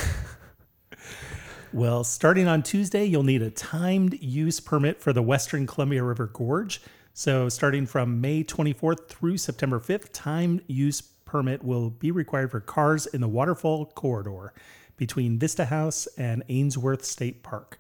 Well, starting on Tuesday, you'll need a timed use permit for the Western Columbia River Gorge. So, starting from May 24th through September 5th, timed use permit will be required for cars in the waterfall corridor between Vista House and Ainsworth State Park.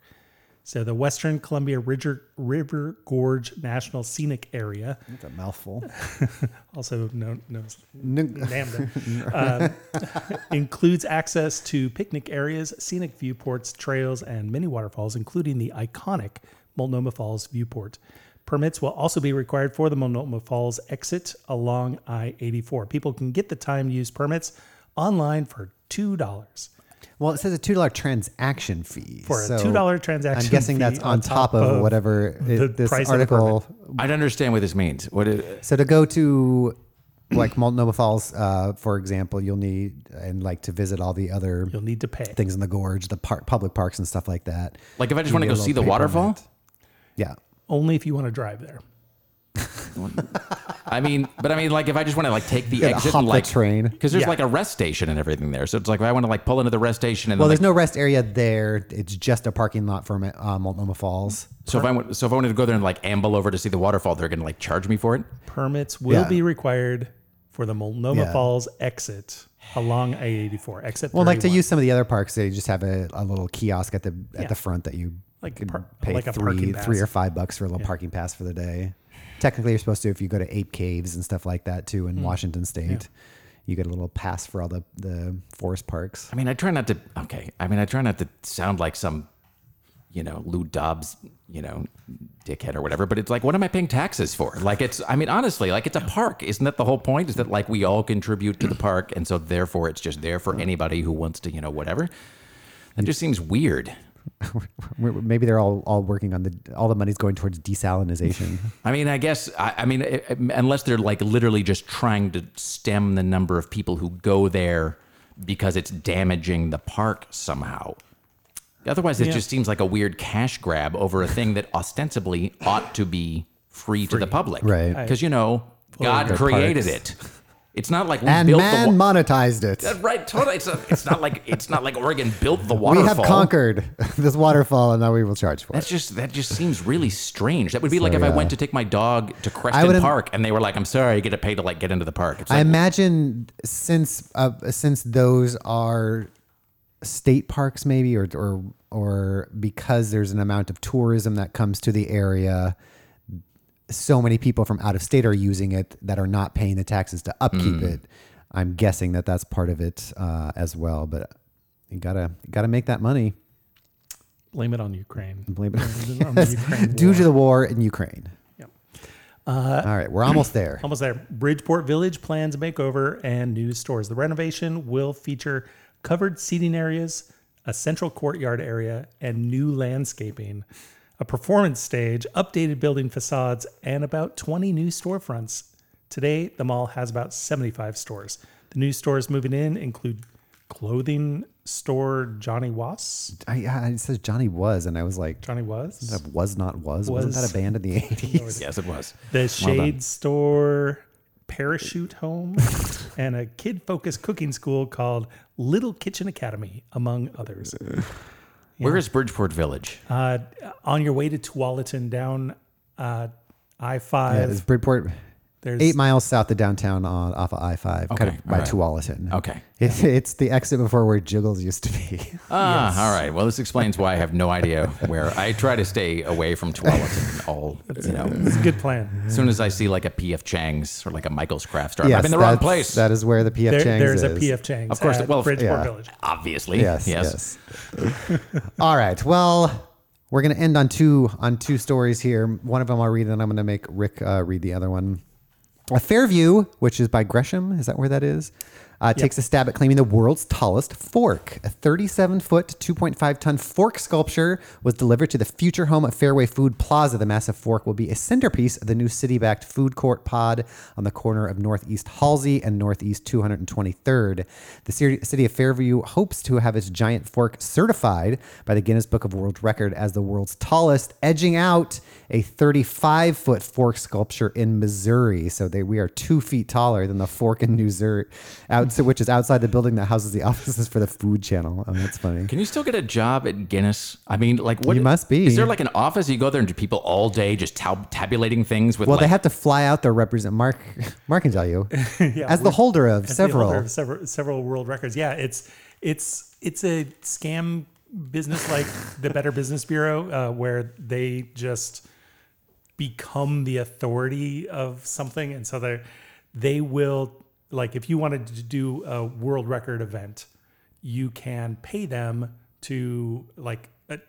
So, the Western Columbia River, River Gorge National Scenic Area, It's a mouthful. also known, known as NAMDA, um, includes access to picnic areas, scenic viewports, trails, and many waterfalls, including the iconic Multnomah Falls viewport. Permits will also be required for the Multnomah Falls exit along I 84. People can get the time use permits online for $2. Well, it says a two dollar transaction fee For a so $2 transaction I'm guessing fee that's on on top, top of, of whatever the it, this price of article. I don't understand what this means. What is, So to go to like Multnomah Falls, uh, for example, you'll need and like to visit all the other You'll need to pay. things in the gorge, the park, public parks and stuff like that. like if I just want to go see the waterfall? permit. Yeah. Only if you want to drive there. I mean, but I mean, like if I just want to like take the gotta exit hop and the like train. because there's Yeah. like a rest station and everything there. So it's like if I want to like pull into the rest station and Well, then, there's no rest area there. It's just a parking lot for uh, Multnomah Falls. So if I went, so if I wanted to go there and like amble over to see the waterfall, they're gonna like charge me for it. Permits will Yeah. be required for the Multnomah Yeah. Falls exit along I 84. Exit Well, like to 31. use some of the other parks, they just have a, a little kiosk at the at Yeah. the front that you Like could par- pay like a three parking three or five bucks for a little parking pass for the day. Technically, you're supposed to if you go to Ape Caves and stuff like that too in Hmm. Washington State. You get a little pass for all the the forest parks. I mean, I try not to. Okay, I mean, I try not to sound like some, you know, Lou Dobbs, you know, dickhead or whatever. But it's like, what am I paying taxes for? Like, it's. I mean, honestly, like it's a park. Isn't that the whole point? Is that like we all contribute to the park, and so therefore it's just there for anybody who wants to, you know, whatever. That just seems weird. We're- Maybe they're all all working on the all the money's going towards desalinization. I mean, I guess, I, I mean, it- it- unless they're like literally just trying to stem the number of people who go there because it's damaging the park somehow. Otherwise, it Yeah. just seems like a weird cash grab over a thing that ostensibly ought to be free, to the public. Right. Because, you know, God created parks. it. It's not like we and built man the wa- monetized it. Right, totally. It's, a, it's not like it's not like Oregon built the waterfall. We have conquered this waterfall, and now we will charge for That's it. just that just seems really strange. That would be like So, if I went to take my dog to Creston Park and they were like, "I'm sorry, you get to pay to like get into the park." It's I like, imagine since uh, since those are state parks, maybe, or or or because there's an amount of tourism that comes to the area, so many people from out of state are using it that are not paying the taxes to upkeep Mm. it. I'm guessing that that's part of it uh, as well. But you gotta you gotta make that money. Blame it on Ukraine. Blame it On the Ukraine due war. to the war in Ukraine. Yep. All right, we're almost there. Almost there. Bridgeport Village plans a makeover and new stores. The renovation will feature covered seating areas, a central courtyard area, and new landscaping, a performance stage, updated building facades, and about 20 new storefronts. Today, the mall has about 75 stores. The new stores moving in include clothing store Johnny Was. I, yeah, it says Johnny was, and I was like, Johnny Was. that was not was. Wasn't that a band in the 80s? yes, it was. the Well. Shade Store Parachute Home, and a kid focused cooking school called Little Kitchen Academy, among others. Where is Bridgeport Village? Uh, on your way to Tualatin down uh, I Yeah, 5, is Bridport There's eight miles south of downtown on off of I five, kind Okay, of by all right. Tualatin. Okay. It, it's the exit before where Jiggles used to be. Ah, all right. Well, this explains why I have no idea where I try to stay away from Tualatin. All you know, It's a good plan. as soon as I see like a PF Chang's or like a Michael's Craft Store, I'm in the wrong that's- place. That is where the PF There, Chang's there's a is. PF Chang's Of course, at well, Bridgeport yeah. Village. Obviously, Yes, yes. All right. Well, we're gonna end on two on two stories here. One of them I'll read, and I'm gonna make Rick uh, read the other one. A Fairview, which is by Gresham, is that where that is? Uh, Takes a stab at claiming the world's tallest fork. A 37 foot, 2.5 ton fork sculpture was delivered to the future home of Fairway Food Plaza. The massive fork will be a centerpiece of the new city backed food court pod on the corner of Northeast Halsey and Northeast 223rd. The city of Fairview hopes to have its giant fork certified by the Guinness Book of World Record as the world's tallest, edging out a 35 foot fork sculpture in Missouri. So they, we are two feet taller than the fork in Missouri, out, so, which is outside the building that houses the offices for the Food Channel. Oh, that's funny. Can you still get a job at Guinness? I mean, like, what? You must be. Is there like an office you go there and do people all day just tab- tabulating things with? Well, like, they have to fly out there represent Mark. Mark can tell you, Yeah, as the holder of as the several. holder of several several world records. Yeah, it's it's it's a scam business like the Better Business Bureau, uh, where they just become the authority of something, and so they they will like if you wanted to do a world record event, you can pay them to like a,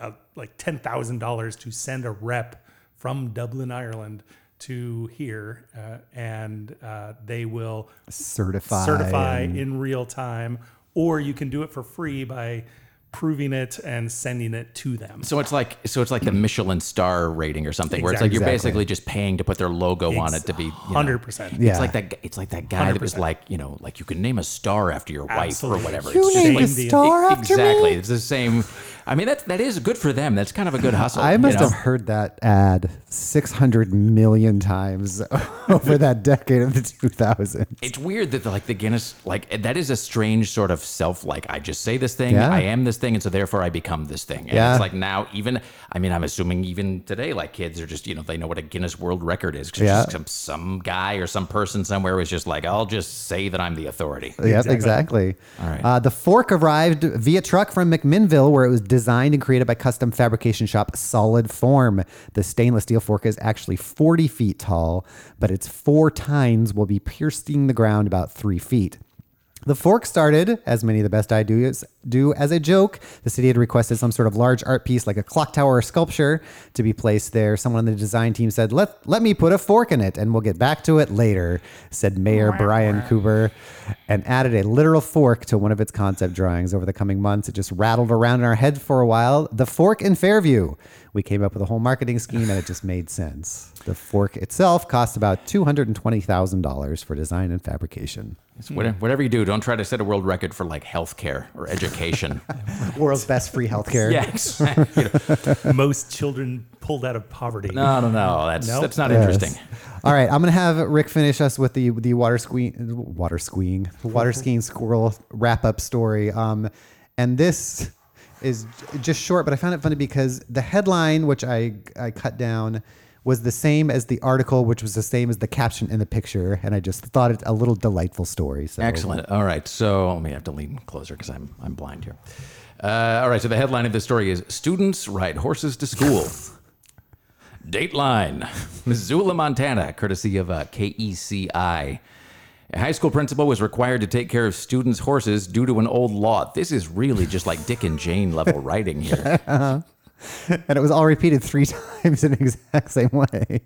a, a- like ten thousand dollars to send a rep from Dublin, Ireland. To here, uh, and uh, they will certify. certify and- in real time, or you can do it for free by proving it and sending it to them. So it's like so it's like the Michelin star rating or something, where it's like you're Exactly. basically just paying to put their logo on it to be you know. hundred percent. Yeah. It's like that. It's like that guy that was like, you know, like you can name a star after your wife Absolutely. or whatever. You It's just named like- a star after exactly. me? It's the same. I mean, that that is good for them. That's kind of a good hustle. I you must know? have heard that ad 600 million times over that decade of the 2000s. It's weird that like the Guinness, like that is a strange sort of self. Like I just say this thing, Yeah. I am this thing, and so therefore I become this thing. And Yeah. it's like now, even I mean, I'm assuming even today, like kids are just you know they know what a Guinness World Record is. 'cause it's Yeah. some some guy or some person somewhere was just like, I'll just say that I'm the authority. Yep, exactly. All right. Uh, the fork arrived via truck from McMinnville, where it was designed and created by custom fabrication shop Solid Form. The stainless steel fork is actually 40 feet tall, but its four tines will be piercing the ground about three feet. The fork started, as many of the best ideas do, as a joke. The city had requested some sort of large art piece like a clock tower or sculpture to be placed there. Someone on the design team said, Let, let me put a fork in it and we'll get back to it later, said Mayor Brian Cooper, and added a literal fork to one of its concept drawings. Over the coming months, it just rattled around in our head for a while. The fork in Fairview. We came up with a whole marketing scheme and it just made sense. The fork itself cost about $220,000 for design and fabrication. It's whatever, whatever you do, don't try to set a world record for like healthcare or education. World's best free healthcare. yeah, exactly. Most children pulled out of poverty. No, no, no. That's Nope. that's not Yes. interesting. All right, I'm gonna have Rick finish us with the the water skiing, water skiing, water skiing squirrel wrap up story. Um, and this is just short, but I found it funny because the headline, which I I cut down, was the same as the article, which was the same as the caption in the picture, and I just thought it a little delightful story. So Excellent. All right. So let me have to lean closer because I'm I'm blind here. Uh, all right. So the headline of the story is "Students Ride Horses to School." Dateline, Missoula, Montana, courtesy of uh, KECI. A high school principal was required to take care of students' horses due to an old law. This is really just like Dick and Jane level writing here. and it was all repeated three times in the exact same way.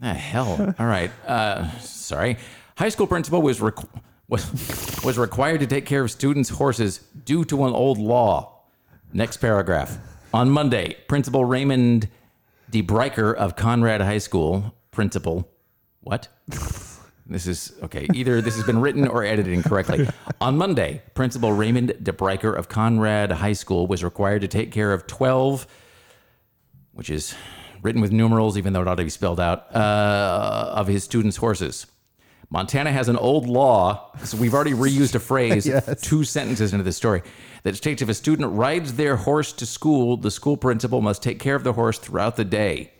The hell. All right. Uh, sorry. High school principal was requ- was was required to take care of students' horses due to an old law. Next paragraph. On Monday, Principal Raymond DeBriker of Conrad High School, principal, what? This is okay. Either this has been written or edited incorrectly. On Monday, Principal Raymond DeBriker of Conrad High School was required to take care of 12 which is written with numerals, even though it ought to be spelled out, uh, of his students' horses. Montana has an old law, so we've already reused a phrase Yes. two sentences into this story that states if a student rides their horse to school, the school principal must take care of the horse throughout the day.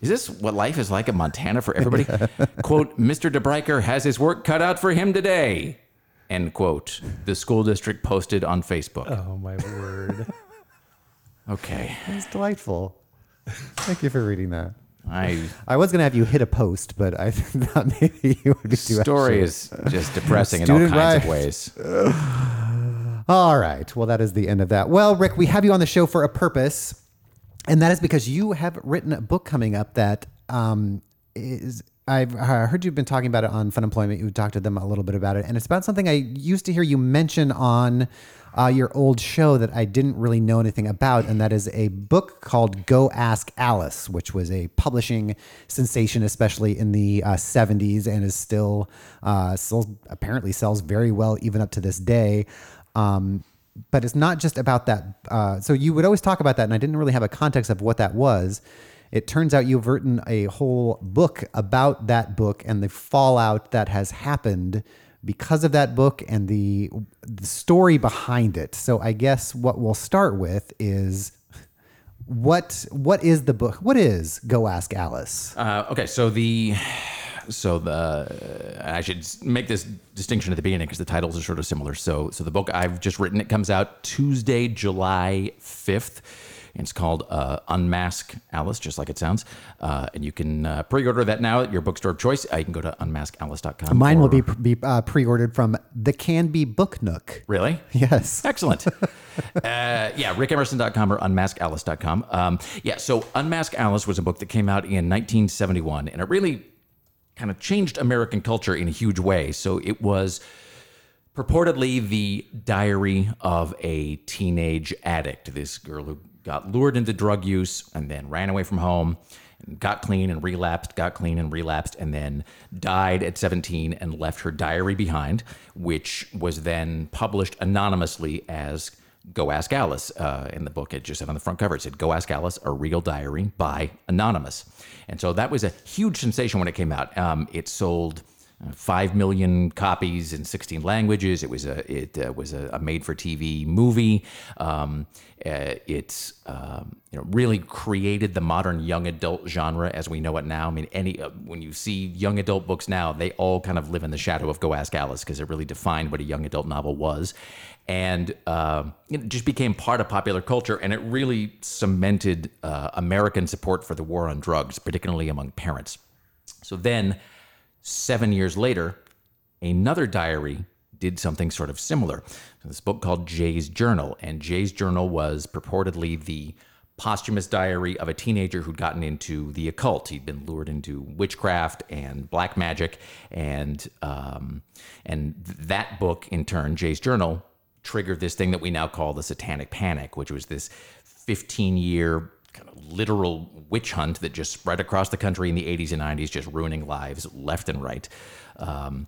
Is this what life is like in Montana for everybody? quote, Mr. DeBriker has his work cut out for him today. End quote. The school district posted on Facebook. Oh my word. Okay. It's delightful. Thank you for reading that. I I was gonna have you hit a post, but I thought maybe you would too story is just depressing in all kinds of ways. All right. Well, that is the end of that. Well, Rick, we have you on the show for a purpose, and that is because you have written a book coming up that um, is. I've heard you've been talking about it on Fun Employment. You talked to them a little bit about it, and it's about something I used to hear you mention on uh, your old show that I didn't really know anything about, and that is a book called "Go Ask Alice," which was a publishing sensation, especially in the uh, '70s, and is still uh, still apparently sells very well even up to this day. Um, but it's not just about that. Uh, so you would always talk about that, and I didn't really have a context of what that was. It turns out you've written a whole book about that book and the fallout that has happened because of that book and the, the story behind it. So I guess what we'll start with is what what is the book? What is Go Ask Alice? Uh, okay, so the so the I should make this distinction at the beginning because the titles are sort of similar. So so the book I've just written it comes out Tuesday, July fifth. It's called uh, Unmask Alice, just like it sounds. Uh, and you can uh, pre-order that now at your bookstore of choice. Uh, you can go to unmaskalice.com. Mine will be be uh, pre-ordered from the Can Be Book Nook. Really? Yes. Excellent. uh, yeah, rickemerson.com or unmaskalice.com. Um, yeah, so Unmask Alice was a book that came out in 1971, and it really kind of changed American culture in a huge way. So it was purportedly the diary of a teenage addict, this girl who got lured into drug use and then ran away from home. and Got clean and relapsed, got clean and relapsed, and then died at 17 and left her diary behind, which was then published anonymously as Go Ask Alice. Uh, in the book, it just said on the front cover, it said Go Ask Alice, a real diary by Anonymous. And so that was a huge sensation when it came out. Um, it sold uh, five million copies in 16 languages. It was a it uh, was a, a made-for-TV movie. Um, uh, it's um, you know really created the modern young adult genre as we know it now. I mean, any uh, when you see young adult books now, they all kind of live in the shadow of Go Ask Alice because it really defined what a young adult novel was, and um, it just became part of popular culture. And it really cemented uh, American support for the war on drugs, particularly among parents. So then seven years later, another diary did something sort of similar. This book called Jay's Journal, and Jay's Journal was purportedly the posthumous diary of a teenager who'd gotten into the occult. He'd been lured into witchcraft and black magic, and um, and that book in turn, Jay's Journal, triggered this thing that we now call the Satanic Panic, which was this 15 year kind of literal witch hunt that just spread across the country in the 80s and 90s, just ruining lives left and right. Um,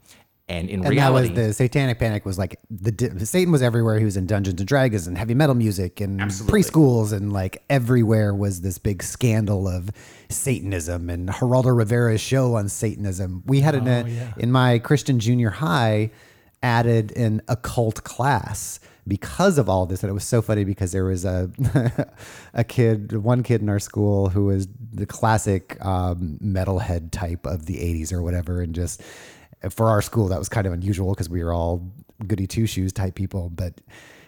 and in And reality, that was the Satanic Panic was like the di- Satan was everywhere. He was in Dungeons and Dragons and heavy metal music and preschools and like everywhere was this big scandal of Satanism and Geraldo Rivera's show on Satanism. We had it in, a- in my Christian junior high added an occult class because of all this. And it was so funny because there was a a kid one kid in our school who was the classic um, metalhead type of the 80s or whatever. And just for our school that was kind of unusual because we were all goody two shoes type people. But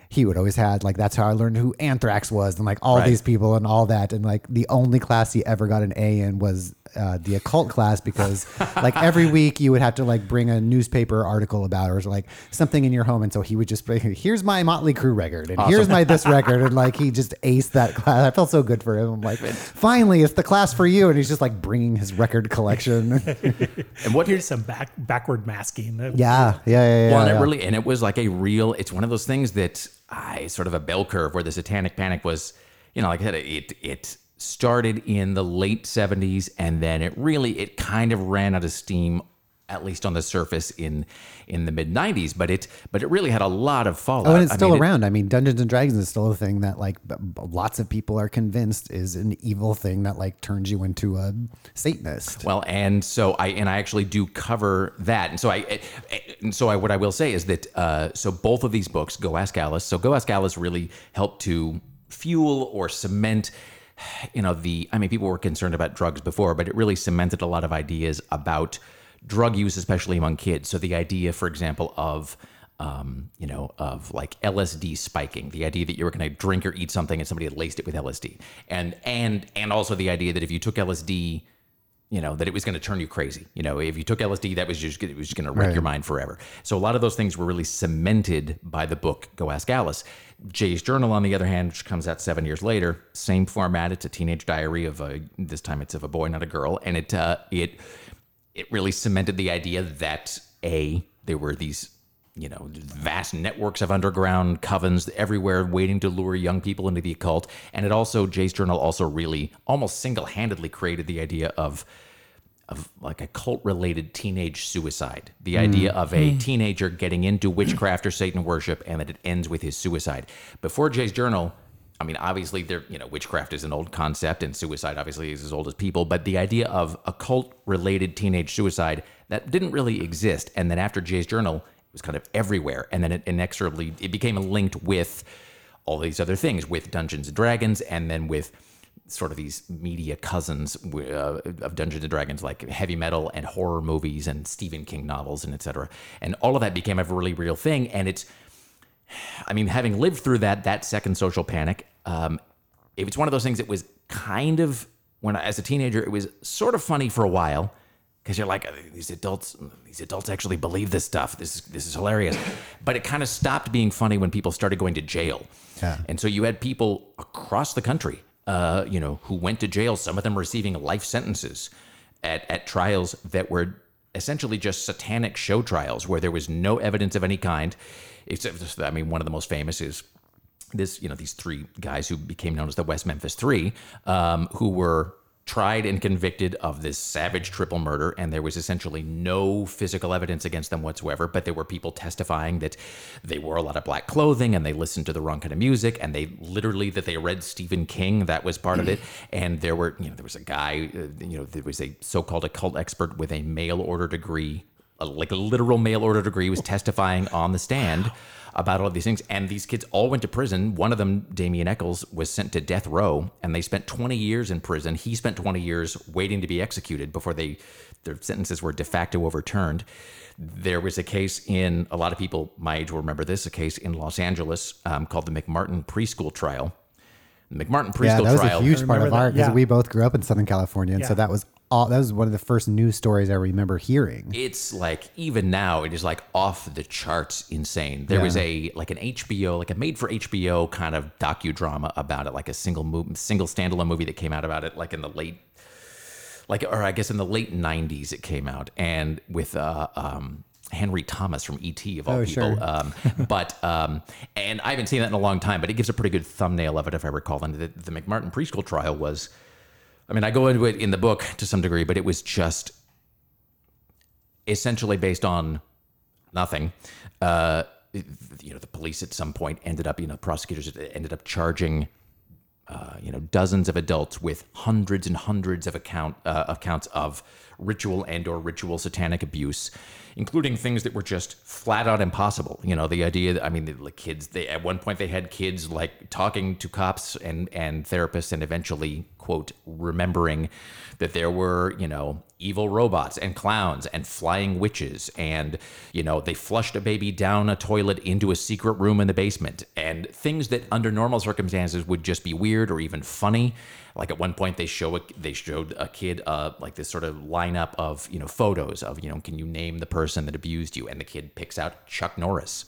he would always had like that's how I learned who Anthrax was and like all Right. these people and all that. And like the only class he ever got an A in was uh, the occult class because like every week you would have to like bring a newspaper article about or like something in your home and so he would just bring here's my Motley Crue record and here's my this record and like he just aced that class I felt so good for him I'm like finally it's the class for you and he's just like bringing his record collection and what Here's some back backward masking. yeah yeah yeah yeah, well, and yeah. it really, and it was like a real. It's one of those things that I sort of a bell curve where the Satanic Panic was. You know, like I said, it it started in the late '70s, and then it really it kind of ran out of steam, at least on the surface in in the mid '90s. But it but it really had a lot of fallout. Oh, and it's I still mean, it- around. I mean, Dungeons and Dragons is still a thing that like lots of people are convinced is an evil thing that like turns you into a Satanist. Well, and so I and I actually do cover that, and so I, and so I what I will say is that uh, so both of these books, Go Ask Alice, so Go Ask Alice really helped to fuel or cement you know, the, I mean, people were concerned about drugs before, but it really cemented a lot of ideas about drug use, especially among kids. So the idea, for example, of, um, you know, of like LSD spiking, the idea that you were going to drink or eat something and somebody had laced it with LSD, and and and also the idea that if you took LSD, you know, that it was going to turn you crazy. You know, if you took LSD, that was just it was just going to wreck Right. your mind forever. So a lot of those things were really cemented by the book Go Ask Alice. Jay's Journal, on the other hand, which comes out seven years later, same format. It's a teenage diary of a this time it's of a boy, not a girl, and it uh, it it really cemented the idea that a there were these you know vast networks of underground covens everywhere waiting to lure young people into the occult. And it also jay's journal also really almost single-handedly created the idea of of like a cult related teenage suicide. The hmm. idea of a hmm. teenager getting into witchcraft or satan worship and that it ends with his suicide. Before jay's journal I mean, obviously, there you know, witchcraft is an old concept, and suicide obviously is as old as people. But the idea of occult-related teenage suicide that didn't really exist, and then after Jay's journal, was kind of everywhere, and then it inexorably it became linked with all these other things, with Dungeons and Dragons, and then with sort of these media cousins uh, of Dungeons and Dragons, like heavy metal and horror movies and Stephen King novels and etc. And all of that became a really real thing, and it's I mean, having lived through that that second social panic, um, it was one of those things that was kind of when I, as a teenager, it was sort of funny for a while because you're like these adults these adults actually believe this stuff. This is this is hilarious, but it kind of stopped being funny when people started going to jail. Yeah. And so you had people across the country, uh, you know, who went to jail. Some of them receiving life sentences at at trials that were essentially just satanic show trials where there was no evidence of any kind. Except, just- I mean, one of the most famous is this, you know, these three guys who became known as the West Memphis Three, um, who were tried and convicted of this savage triple murder, and there was essentially no physical evidence against them whatsoever. But there were people testifying that they wore a lot of black clothing and they listened to the wrong kind of music, and they literally that they read Stephen King. That was part of it. And there were, you know, there was a guy, uh, you know, there was a so-called occult expert with a mail order degree a, like a literal mail order degree, was testifying on the stand about all of these things. And these kids all went to prison. One of them, Damien Echols, was sent to death row, and they spent 20 years in prison. He spent 20 years waiting to be executed before they their sentences were de facto overturned. There was a case in a lot of people my age will remember this a case in Los Angeles um, called the McMartin preschool trial. The McMartin preschool trial. Yeah, that was trial. a huge part remember of our because yeah. we both grew up in Southern California, and Yeah. so that was all. That was one of the first news stories I remember hearing. it's like even now it is like off the charts insane. There was a like an HBO like a made for HBO kind of docudrama about it, like a single movie, single standalone movie that came out about it, like in the late, like or I guess in the late '90s it came out, and with uh, um, Henry Thomas from ET of all Oh, people. sure. Um, but um, and I haven't seen that in a long time, but it gives a pretty good thumbnail of it if I recall. And the, the McMartin preschool trial was. I mean, I go into it in the book to some degree, but it was just essentially based on nothing. Uh, you know, the police at some point ended up, you know, prosecutors ended up charging, uh, you know, dozens of adults with hundreds and hundreds of account uh, accounts of ritual and or ritual satanic abuse, including things that were just flat out impossible. You know, the idea that I mean, the, kids. They at one point they had kids like talking to cops and and therapists, and eventually quote remembering that there were you know evil robots and clowns and flying witches and you know they flushed a baby down a toilet into a secret room in the basement and things that under normal circumstances would just be weird or even funny like at one point they show a, they showed a kid uh like this sort of lineup of you know photos of you know can you name the person that abused you? And the kid picks out Chuck Norris.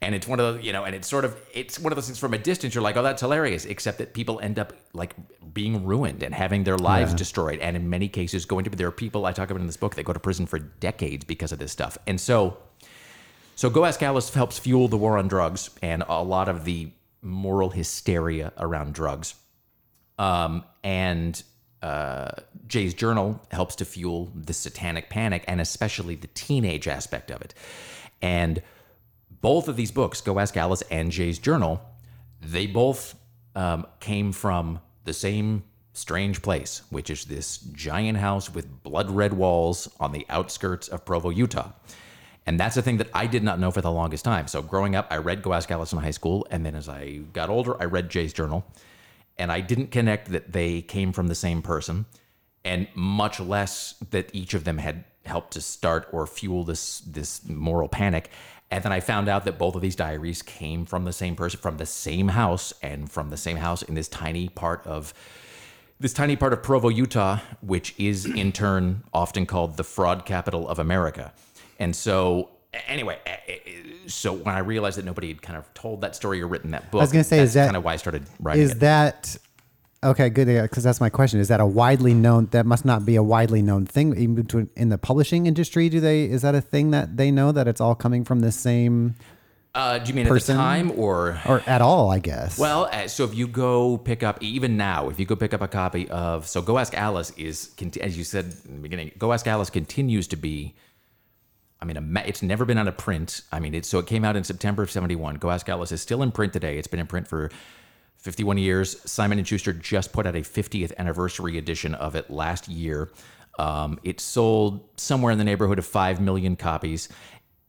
And it's one of the you know and it's sort of it's one of those things from a distance you're like oh that's hilarious except that people end up like being ruined and having their lives destroyed. And in many cases going to there are people i talk about in this book that go to prison for decades because of this stuff. And so so go ask alice helps fuel the war on drugs and a lot of the moral hysteria around drugs um, and uh, Jay's journal helps to fuel the satanic panic and especially the teenage aspect of it. And both of these books, Go Ask Alice and Jay's journal, they both um, came from the same strange place, which is this giant house with blood red walls on the outskirts of Provo, Utah. And that's a thing that I did not know for the longest time. So growing up, I read Go Ask Alice in high school, and then as I got older, I read Jay's journal. And I didn't connect that they came from the same person, and much less that each of them had helped to start or fuel this this moral panic. And then I found out that both of these diaries came from the same person, from the same house, and from the same house in this tiny part of this tiny part of Provo, Utah, which is in turn often called the fraud capital of America. And so, anyway, so when I realized that nobody had kind of told that story or written that book, I was gonna say, that's is that- kind of why I started writing Is it. that okay? Good, because that's my question. Is that a widely known? That must not be a widely known thing even between in the publishing industry. Do they? Is that a thing that they know that it's all coming from the same uh, do you mean person? at the time or? or at all? I guess. Well, uh, so if you go pick up, even now, if you go pick up a copy of, so Go Ask Alice is, as you said in the beginning, Go Ask Alice continues to be, I mean, it's never been out of print. I mean, it's so it came out in September of 71. Go Ask Alice is still in print today. It's been in print for 51 years. Simon and Schuster just put out a 50th anniversary edition of it last year. Um, it sold somewhere in the neighborhood of 5 million copies.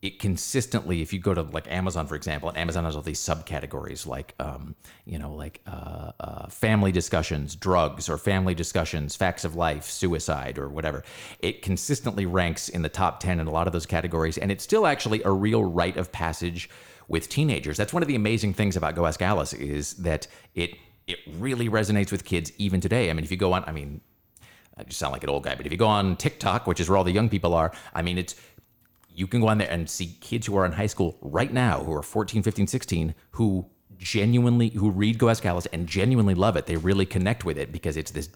It consistently, if you go to like Amazon, for example, and Amazon has all these subcategories like, um, you know, like uh, uh, family discussions, drugs, or family discussions, facts of life, suicide, or whatever. It consistently ranks in the top 10 in a lot of those categories. And it's still actually a real rite of passage with teenagers. That's one of the amazing things about Go Ask Alice is that it it really resonates with kids even today. I mean, if you go on, I mean, I just sound like an old guy, but if you go on TikTok, which is where all the young people are, I mean, it's you can go on there and see kids who are in high school right now who are 14, 15, 16 who genuinely who read Go Ask Alice and genuinely love it. They really connect with it because it's this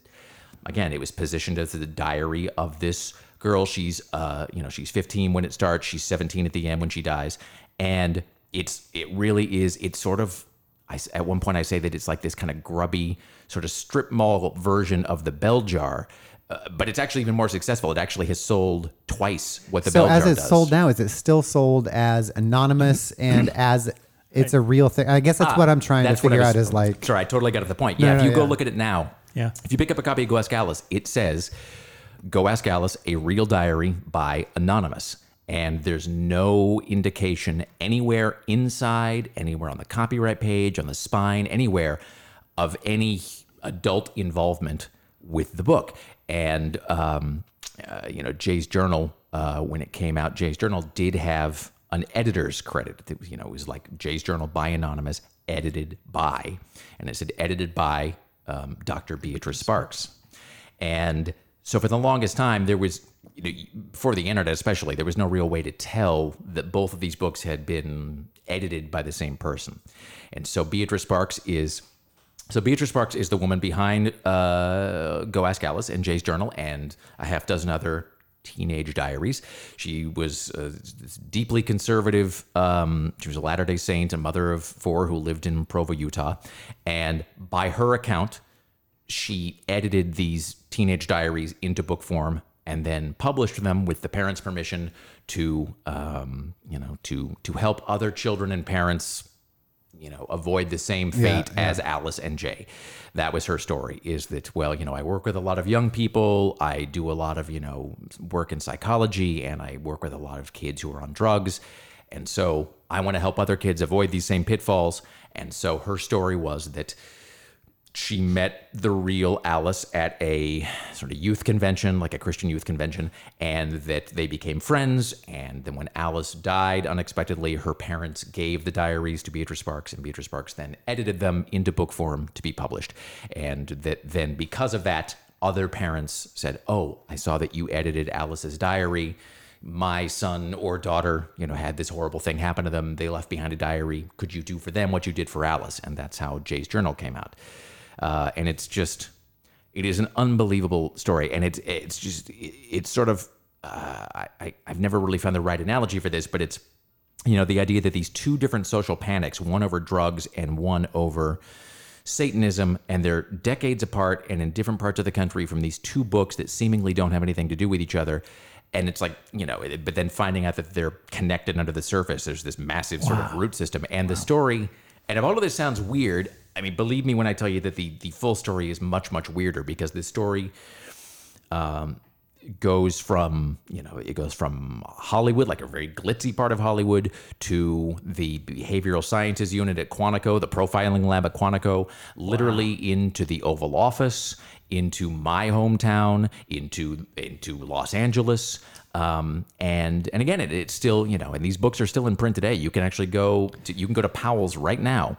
again, it was positioned as the diary of this girl. She's uh, you know, she's 15 when it starts, she's 17 at the end when she dies. And it's it really is it's sort of I, at one point I say that it's like this kind of grubby sort of strip mall version of the bell jar. Uh, but it's actually even more successful. It actually has sold twice what the so bell as it's sold now, is it still sold as anonymous and as it's a real thing? I guess that's what I'm trying to Ah, That's what I figure was- out. Is like sorry, I totally got at the point. No, Yeah, if no, you go yeah. look at it now, Yeah. If you pick up a copy of Go Ask Alice, it says Go Ask Alice, a real diary by Anonymous. And there's no indication anywhere inside, anywhere on the copyright page, on the spine, anywhere of any adult involvement with the book. And, um, uh, you know, Jay's Journal, uh, when it came out, Jay's Journal did have an editor's credit. It was, you know, it was like Jay's Journal by Anonymous, edited by, and it said edited by um, Dr. Beatrice Sparks. And so for the longest time, there was, you know, for the internet especially, there was no real way to tell that both of these books had been edited by the same person. And so Beatrice Sparks is. So Beatrice Sparks is the woman behind uh, Go Ask Alice and Jay's Journal and a half dozen other teenage diaries. She was uh, deeply conservative. Um, she was a Latter Day Saint, a mother of four who lived in Provo, Utah, and by her account, she edited these teenage diaries into book form and then published them with the parents' permission to, um, you know, to to help other children and parents you know avoid the same fate as Alice and Jay. That was her story. Is that well, you know, I work with a lot of young people. I do a lot of you know work in psychology, and I work with a lot of kids who are on drugs, and so I want to help other kids avoid these same pitfalls. And so her story was that she met the real Alice at a sort of youth convention, like a Christian youth convention, and that they became friends. And then when Alice died unexpectedly, her parents gave the diaries to Beatrice Sparks, and Beatrice Sparks then edited them into book form to be published. And that then, because of that, other parents said, Oh, I saw that you edited Alice's diary my son or daughter, you know, had this horrible thing happen to them. They left behind a diary. Could you do for them what you did for Alice? And that's how Jay's journal came out. Uh, and it's just, it is an unbelievable story, and it's it's just it's sort of uh, I I've never really found the right analogy for this, but it's you know the idea that these two different social panics, one over drugs and one over Satanism, and they're decades apart and in different parts of the country from these two books that seemingly don't have anything to do with each other. And it's like, you know, it- but then finding out that they're connected under the surface, there's this massive sort of root system. And the story, and if all of this sounds weird, I mean, believe me when I tell you that the, the full story is much, much weirder because this story um, goes from you know it goes from Hollywood, like a very glitzy part of Hollywood, to the behavioral sciences unit at Quantico, the profiling lab at Quantico, literally into the Oval Office, into my hometown, into into Los Angeles. Um, and and again, it, it's still you know, and these books are still in print today. You can actually go to, you can go to Powell's right now,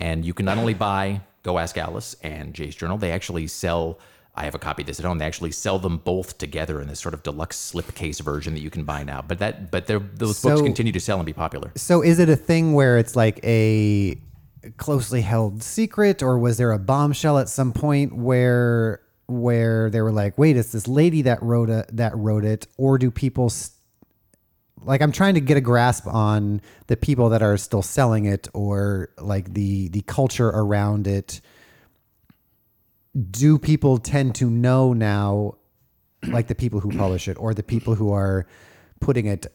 and you can not only buy Go Ask Alice and Jay's Journal, they actually sell. I have a copy of this at home. They actually sell them both together in this sort of deluxe slipcase version that you can buy now. But that, but they're, those books continue to sell and be popular. So is it a thing where it's like a closely held secret, or was there a bombshell at some point where where they were like, "Wait, it's this lady that wrote a, that wrote it," or do people s like I'm trying to get a grasp on the people that are still selling it, or like the the culture around it. Do people tend to know now like the people who publish it or the people who are putting it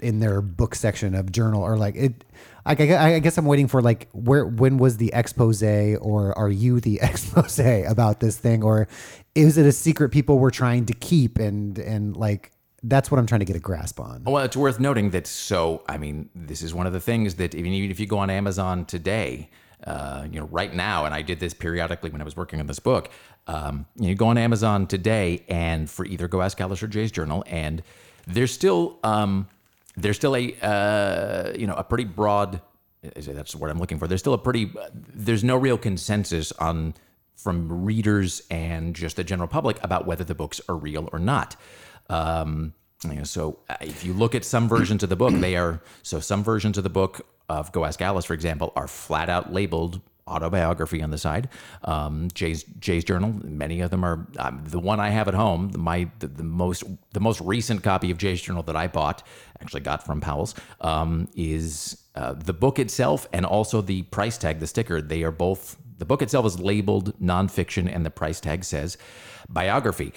in their book section of journal or like it I, I, guess i'm waiting for like where when was the expose or are you the expose about this thing or is it a secret people were trying to keep and and like that's what i'm trying to get a grasp on Well, it's worth noting that. So, I mean, this is one of the things that even if you go on Amazon today, uh, you know, right now, and I did this periodically when I was working on this book. Um, you, know, you go on Amazon today, and for either Go Ask Alice or Jay's Journal, and there's still um, there's still a uh, you know a pretty broad. That's word I'm looking for. There's still a pretty. There's no real consensus on from readers and just the general public about whether the books are real or not. Um, you know, so uh, if you look at some versions of the book, they are so some versions of the book of Go Ask Alice, for example, are flat out labeled autobiography on the side. Um, Jay's Jay's journal, many of them are. Um, the one I have at home, my the, the most the most recent copy of Jay's journal that I bought, actually got from Powell's, um, is uh, the book itself and also the price tag, the sticker. They are both. The book itself is labeled nonfiction, and the price tag says biography.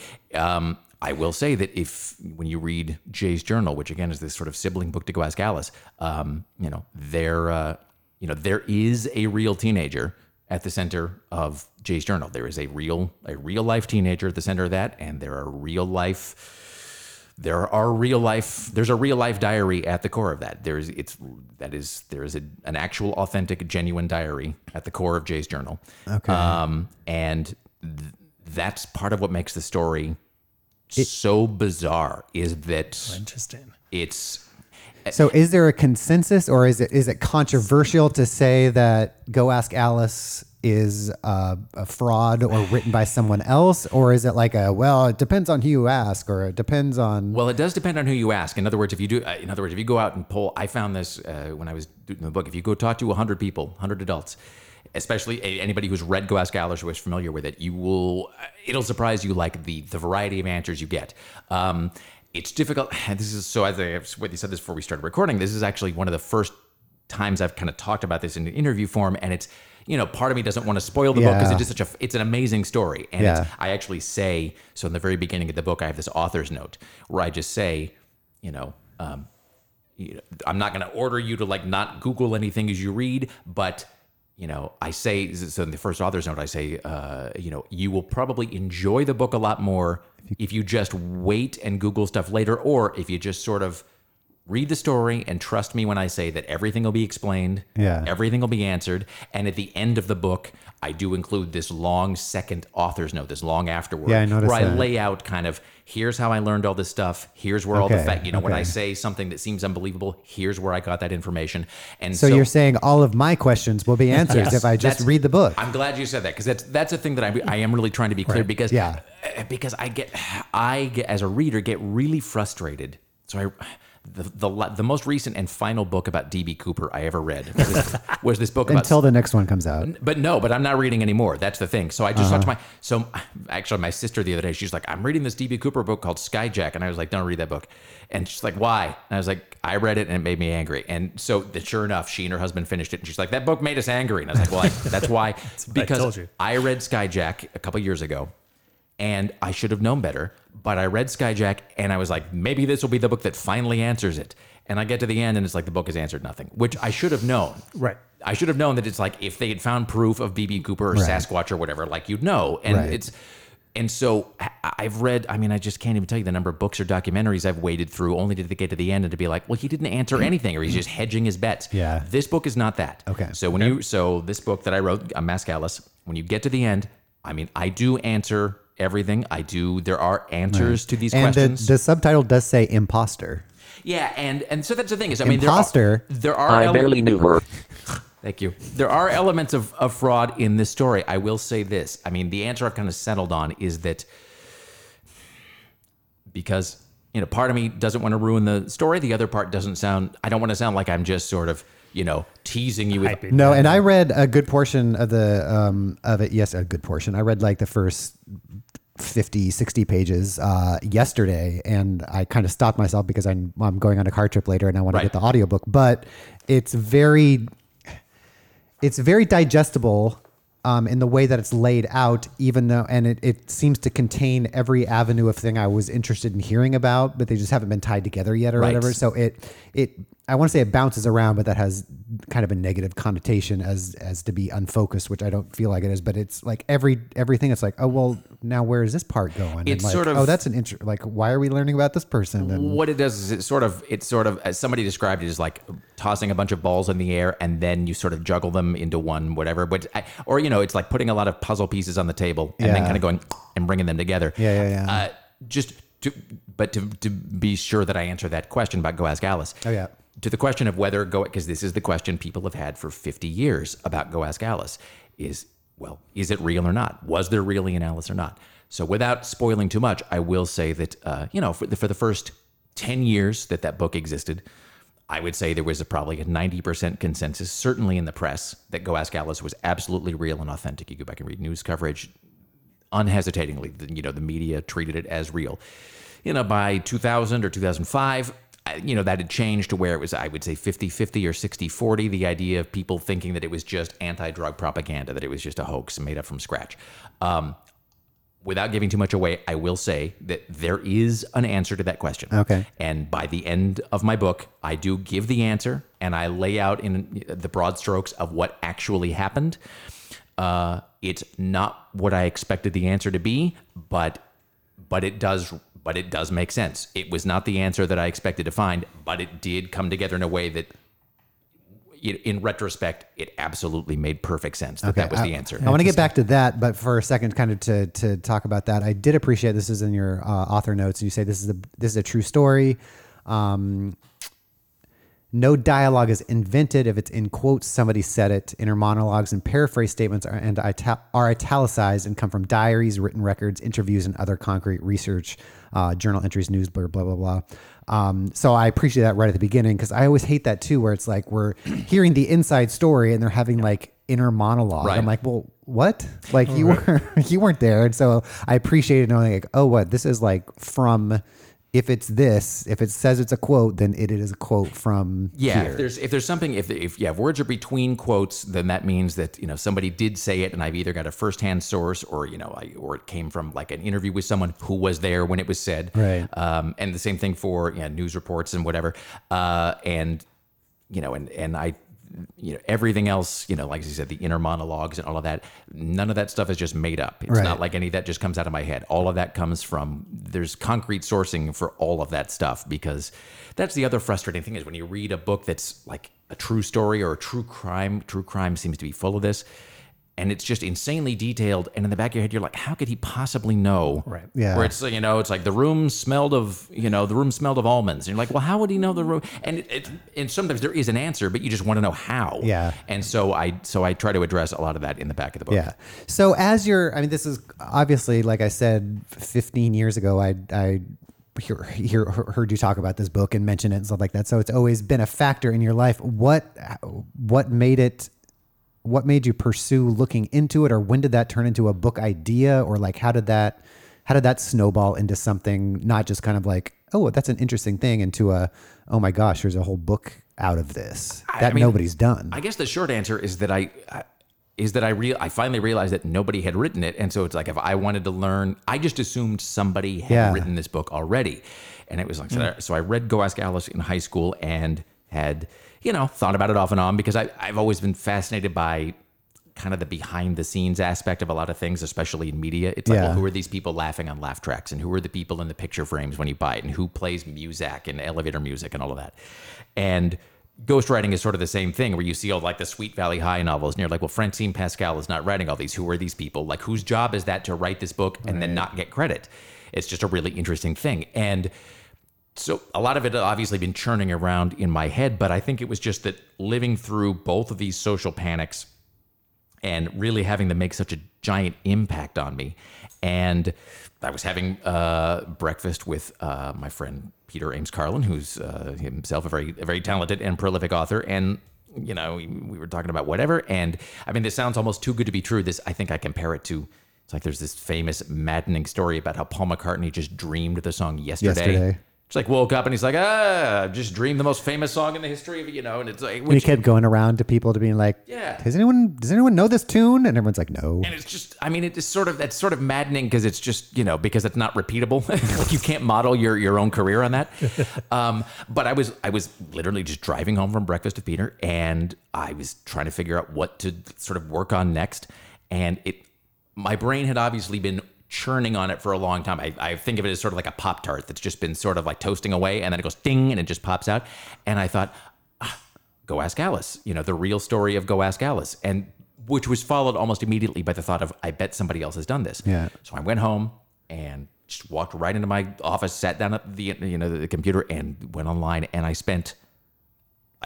I will say that if when you read Jay's journal, which again is this sort of sibling book to Go Ask Alice, um, you know there, uh, you know there is a real teenager at the center of Jay's journal. There is a real a real life teenager at the center of that, and there are real life there are real life there's a real life diary at the core of that. There's it's that is there is a, an actual authentic genuine diary at the core of jay's journal. Okay. Um and th- that's part of what makes the story so bizarre is that Interesting. it's so is there a consensus or is it is it controversial to say that go ask alice is uh, a fraud or written by someone else or is it like a well it depends on who you ask or it depends on Well, it does depend on who you ask. In other words, if you do, uh, in other words, if you go out and poll, I found this uh, when I was doing the book. If you go talk to 100 people, 100 adults, especially anybody who's read Go Ask Alice or is familiar with it, you will, uh, it'll surprise you like the the variety of answers you get. Um, it's difficult. This is so as I said this before we started recording. This is actually one of the first times I've kind of talked about this in an interview form, and it's you know part of me doesn't want to spoil the book because it's just such a it's an amazing story, and Yeah. it's, I actually say so in the very beginning of the book I have this author's note where I just say, you know. Um, you know, I'm not going to order you to like not Google anything as you read, but you know, I say so in the first author's note, I say, uh, you know, you will probably enjoy the book a lot more if you just wait and Google stuff later, or if you just sort of read the story and trust me when I say that everything will be explained, Yeah. everything will be answered, and at the end of the book, I do include this long second author's note, this long afterword, Yeah, I noticed where I that. lay out kind of here's how I learned all this stuff, here's where all the fact, you know, when I say something that seems unbelievable, here's where I got that information, and so, you're saying all of my questions will be answered Yes, if i just read the book I'm glad you said that because that's that's a thing that I, I am really trying to be clear because Yeah. uh, because I get I get as a reader get really frustrated. So I the the the most recent and final book about DB Cooper I ever read was, was this book about until the next one comes out but no, but I'm not reading anymore. That's the thing. So I just Uh-huh. talked to my so actually my sister the other day. She's like, I'm reading this DB Cooper book called Skyjack, and I was like, don't read that book. And she's like, why? And I was like, I read it and it made me angry. And so that sure enough, she and her husband finished it, and she's like, that book made us angry. And I was like, well, I, that's why what I because you. I read Skyjack a couple years ago, and I should have known better. But I read Skyjack, and I was like, maybe this will be the book that finally answers it. And I get to the end, and it's like the book has answered nothing, which I should have known. Right. I should have known that it's like if they had found proof of DB Cooper or Right. Sasquatch or whatever, like you'd know. And Right. it's and so I've read. I mean, I just can't even tell you the number of books or documentaries I've waded through, only to get to the end and to be like, well, he didn't answer anything, or he's just hedging his bets. Yeah. This book is not that. Okay. So when you so this book that I wrote, uh, Unmask Alice, when you get to the end, I mean, I do answer everything. I do. There are answers to these and the, questions. the subtitle does say imposter. yeah, and and so that's the thing is, I mean, Imposter. There are, there are I ele- barely knew her. Thank you. There are elements of, of fraud in this story. I will say this. I mean, the answer I've kind of settled on is that because, you know, part of me doesn't want to ruin the story. The other part doesn't sound, I don't want to sound like I'm just sort of, you know, teasing you with. Hyping. No, and I read a good portion of the um, of it. Yes, a good portion. I read like the first 50, 60 pages uh, yesterday, and I kind of stopped myself because I'm I'm going on a car trip later, and I want to get the audiobook. But it's very it's very digestible um, in the way that it's laid out, even though, and it, it seems to contain every avenue of thing I was interested in hearing about, but they just haven't been tied together yet or Right. whatever. So it, it, I want to say it bounces around, but that has kind of a negative connotation as, as to be unfocused, which I don't feel like it is, but it's like every, everything. It's like, oh, well, now where is this part going? And It's like, sort of- oh, that's an intro. Like, why are we learning about this person? And What it does is it sort of, it's sort of, as somebody described it as like tossing a bunch of balls in the air and then you sort of juggle them into one, whatever. But, I, or, you know, it's like putting a lot of puzzle pieces on the table and then kind of going and bringing them together. Yeah, yeah, yeah. Uh, just to, but to, to be sure that I answer that question about Go Ask Alice. Oh, yeah. To the question of whether Go, because this is the question people have had for 50 years about Go Ask Alice is, well, is it real or not? Was there really an Alice or not? So without spoiling too much, I will say that, uh, you know, for the, for the first 10 years that that book existed, I would say there was a, probably a 90% consensus, certainly in the press, that Go Ask Alice was absolutely real and authentic. You go back and read news coverage, unhesitatingly, you know, the media treated it as real. You know, by 2000 or 2005, I- you know, that had changed to where it was, I would say 50 50 or 60 40. The idea of people thinking that it was just anti drug propaganda, that it was just a hoax made up from scratch. Um, without giving too much away, I will say that there is an answer to that question. Okay. And by the end of my book, I do give the answer and I lay out in the broad strokes of what actually happened. Uh, it's not what I expected the answer to be, but but it does but it does make sense. It was not the answer that I expected to find, but it did come together in a way that in retrospect, it absolutely made perfect sense that that was the answer. I want to get back to that, but for a second, kind of to to talk about that, I did appreciate this is in your uh, author notes. You say this is a this is a true story. Um, no dialogue is invented if it's in quotes. Somebody said it. Inner monologues and paraphrase statements are and are italicized and come from diaries, written records, interviews, and other concrete research, uh, journal entries, news blurb, blah blah blah. Um, so I appreciate that right at the beginning because I always hate that too, where it's like we're hearing the inside story and they're having like inner monologue. Right. I'm like, well, what? Like you were you weren't there, and so I appreciated knowing like, oh, what this is like from. If it's this, if it says it's a quote, then it is a quote from Yeah, here. if there's if there's something if if yeah, if words are between quotes, then that means that you know somebody did say it, and I've either got a firsthand source, or you know, I, or it came from like an interview with someone who was there when it was said. Right. Um, and the same thing for yeah, news reports and whatever. Uh, and you know, and and I, you know, everything else, you know, like you said, the inner monologues and all of that. None of that stuff is just made up. It's Right. not like any of that just comes out of my head. All of that comes from there's concrete sourcing for all of that stuff because that's the other frustrating thing is when you read a book that's like a true story or a true crime. True crime seems to be full of this. And it's just insanely detailed, and in the back of your head, you're like, "How could he possibly know?" Right. Yeah. Where it's you know, it's like the room smelled of you know, the room smelled of almonds. And you're like, "Well, how would he know the room?" And it, it, and sometimes there is an answer, but you just want to know how. Yeah. And so I so I try to address a lot of that in the back of the book. Yeah. So as you're, I mean, this is obviously, like I said, 15 years ago, I, I hear, hear, heard you talk about this book and mention it and stuff like that. So it's always been a factor in your life. What, what made it, what made you pursue looking into it or when did that turn into a book idea or like, how did that, how did that snowball into something, not just kind of like, oh, that's an interesting thing into a, oh my gosh, there's a whole book out of this that I mean, nobody's done. I guess the short answer is that I, I is that I real I finally realized that nobody had written it, and so it's like if I wanted to learn, I just assumed somebody had Yeah. written this book already, and it was like so, mm. I- so I read Go Ask Alice in high school and had you know thought about it off and on because I I've always been fascinated by kind of the behind the scenes aspect of a lot of things, especially in media. It's like, Yeah. well, who are these people laughing on laugh tracks, and who are the people in the picture frames when you buy it, and who plays music and elevator music and all of that, and ghostwriting is sort of the same thing where you see all like the Sweet Valley High novels and you're like, well, Francine Pascal is not writing all these. Who are these people? Like, whose job is that to write this book and then not get credit? It's just a really interesting thing. And so a lot of it had obviously been churning around in my head, but I think it was just that living through both of these social panics and really having them make such a giant impact on me. And I was having uh, breakfast with uh, my friend Peter Ames Carlin, who's uh, himself a very, a very talented and prolific author, and you know we, we were talking about whatever. And I mean, this sounds almost too good to be true. This I think I compare it to. It's like there's this famous maddening story about how Paul McCartney just dreamed the song yesterday. Yesterday. Just like woke up and he's like, ah, I've just dreamed the most famous song in the history of you know, and it's like, And he kept going around to people to being like, Yeah. Does anyone does anyone know this tune? And everyone's like, No. and it's just, I mean, it's sort of that's sort of maddening because it's just you know because it's not repeatable. like you can't model your your own career on that. um, but I was I was literally just driving home from breakfast with Peter, and I was trying to figure out what to sort of work on next, and it my brain had obviously been churning on it for a long time. I, I think of it as sort of like a Pop Tart that's just been sort of like toasting away and then it goes ding and it just pops out. And I thought, ah, go ask Alice, you know, the real story of Go Ask Alice. And which was followed almost immediately by the thought of, I bet somebody else has done this. Yeah. So I went home and just walked right into my office, sat down at the, you know, the computer and went online and I spent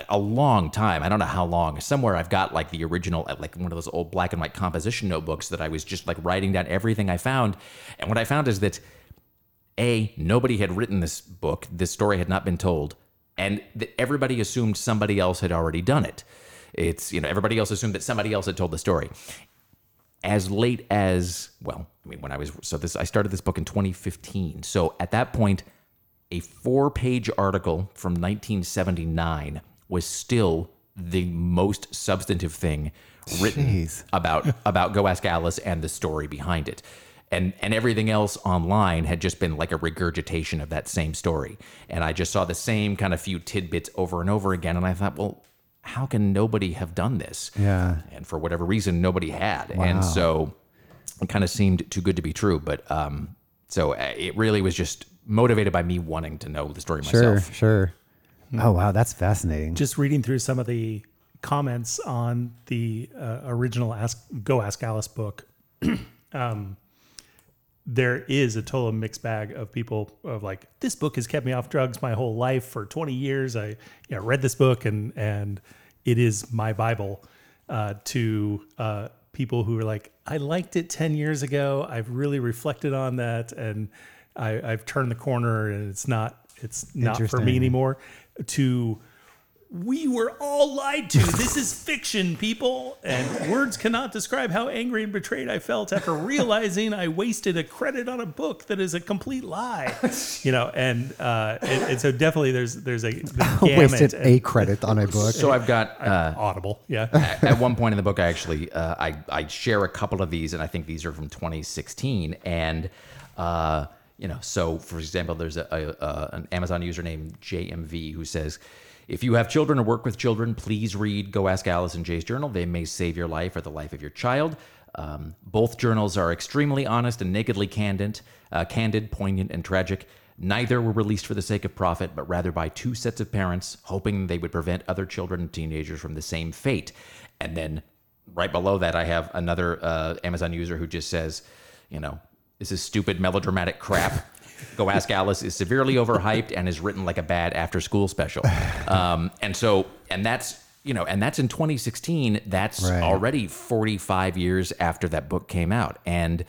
a long time. I don't know how long. Somewhere I've got like the original, uh, like one of those old black and white composition notebooks that I was just like writing down everything I found. And what I found is that A, nobody had written this book, this story had not been told, and that everybody assumed somebody else had already done it. It's, you know, everybody else assumed that somebody else had told the story. As late as, well, I mean, when I was, so this, I started this book in 2015. So at that point, a four page article from 1979 was still the most substantive thing written Jeez. about about Go Ask Alice and the story behind it. And and everything else online had just been like a regurgitation of that same story. And I just saw the same kind of few tidbits over and over again and I thought, well, how can nobody have done this? Yeah. And for whatever reason nobody had. Wow. And so it kind of seemed too good to be true, but um so uh, it really was just motivated by me wanting to know the story myself. Sure, myself. sure. Oh wow, that's fascinating. just reading through some of the comments on the uh, original Ask Go Ask Alice book, um, there is a total mixed bag of people of like this book has kept me off drugs my whole life for 20 years. I you know, read this book and and it is my Bible. Uh, to uh, people who are like, I liked it 10 years ago. I've really reflected on that and I, I've turned the corner and it's not it's not for me anymore. To we were all lied to. This is fiction, people. And words cannot describe how angry and betrayed I felt after realizing I wasted a credit on a book that is a complete lie. You know, and uh, and, and so definitely there's there's a the Wasted and- a credit on a book. So I've got uh, audible. Yeah. at at one point in the book, I actually uh, I I share a couple of these, and I think these are from 2016. And uh, you know, so for example, there's a, a, a an Amazon user named JMV who says. If you have children or work with children, please read Go Ask Alice and Jay's journal. They may save your life or the life of your child. Um, both journals are extremely honest and nakedly candid, uh, candid, poignant, and tragic. Neither were released for the sake of profit, but rather by two sets of parents, hoping they would prevent other children and teenagers from the same fate. And then right below that, I have another uh, Amazon user who just says, you know, this is stupid melodramatic crap. Go Ask Alice is severely overhyped and is written like a bad after school special. Um, and so, and that's, you know, and that's in 2016. That's Right. already 45 years after that book came out. And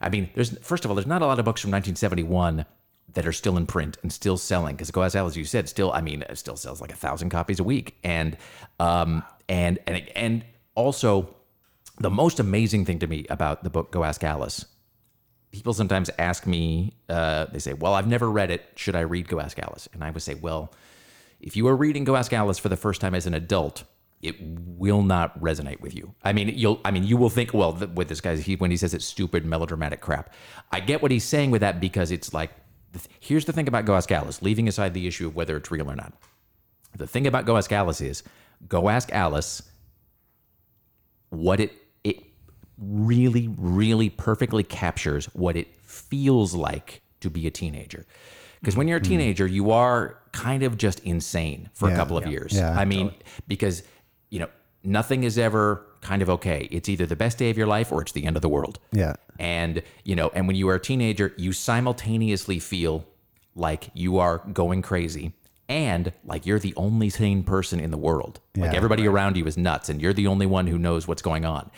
I mean, there's, first of all, there's not a lot of books from 1971 that are still in print and still selling because Go Ask Alice, you said, still, I mean, it still sells like a thousand copies a week. And, um, and, and, and also the most amazing thing to me about the book Go Ask Alice people sometimes ask me, uh, they say, Well, I've never read it. Should I read Go Ask Alice? And I would say, Well, if you are reading Go Ask Alice for the first time as an adult, it will not resonate with you. I mean, you'll, I mean, you will think, well, th- with this guy, he, when he says it's stupid, melodramatic crap. I get what he's saying with that because it's like, th- here's the thing about Go Ask Alice, leaving aside the issue of whether it's real or not. The thing about Go Ask Alice is, Go Ask Alice what it really, really perfectly captures what it feels like to be a teenager. Because when you're a mm-hmm. teenager, you are kind of just insane for a couple of years. Yeah. I mean, because, you know, nothing is ever kind of okay. It's either the best day of your life or it's the end of the world. Yeah. And, you know, and when you are a teenager, you simultaneously feel like you are going crazy and like you're the only sane person in the world. Like Yeah. everybody around you is nuts and you're the only one who knows what's going on.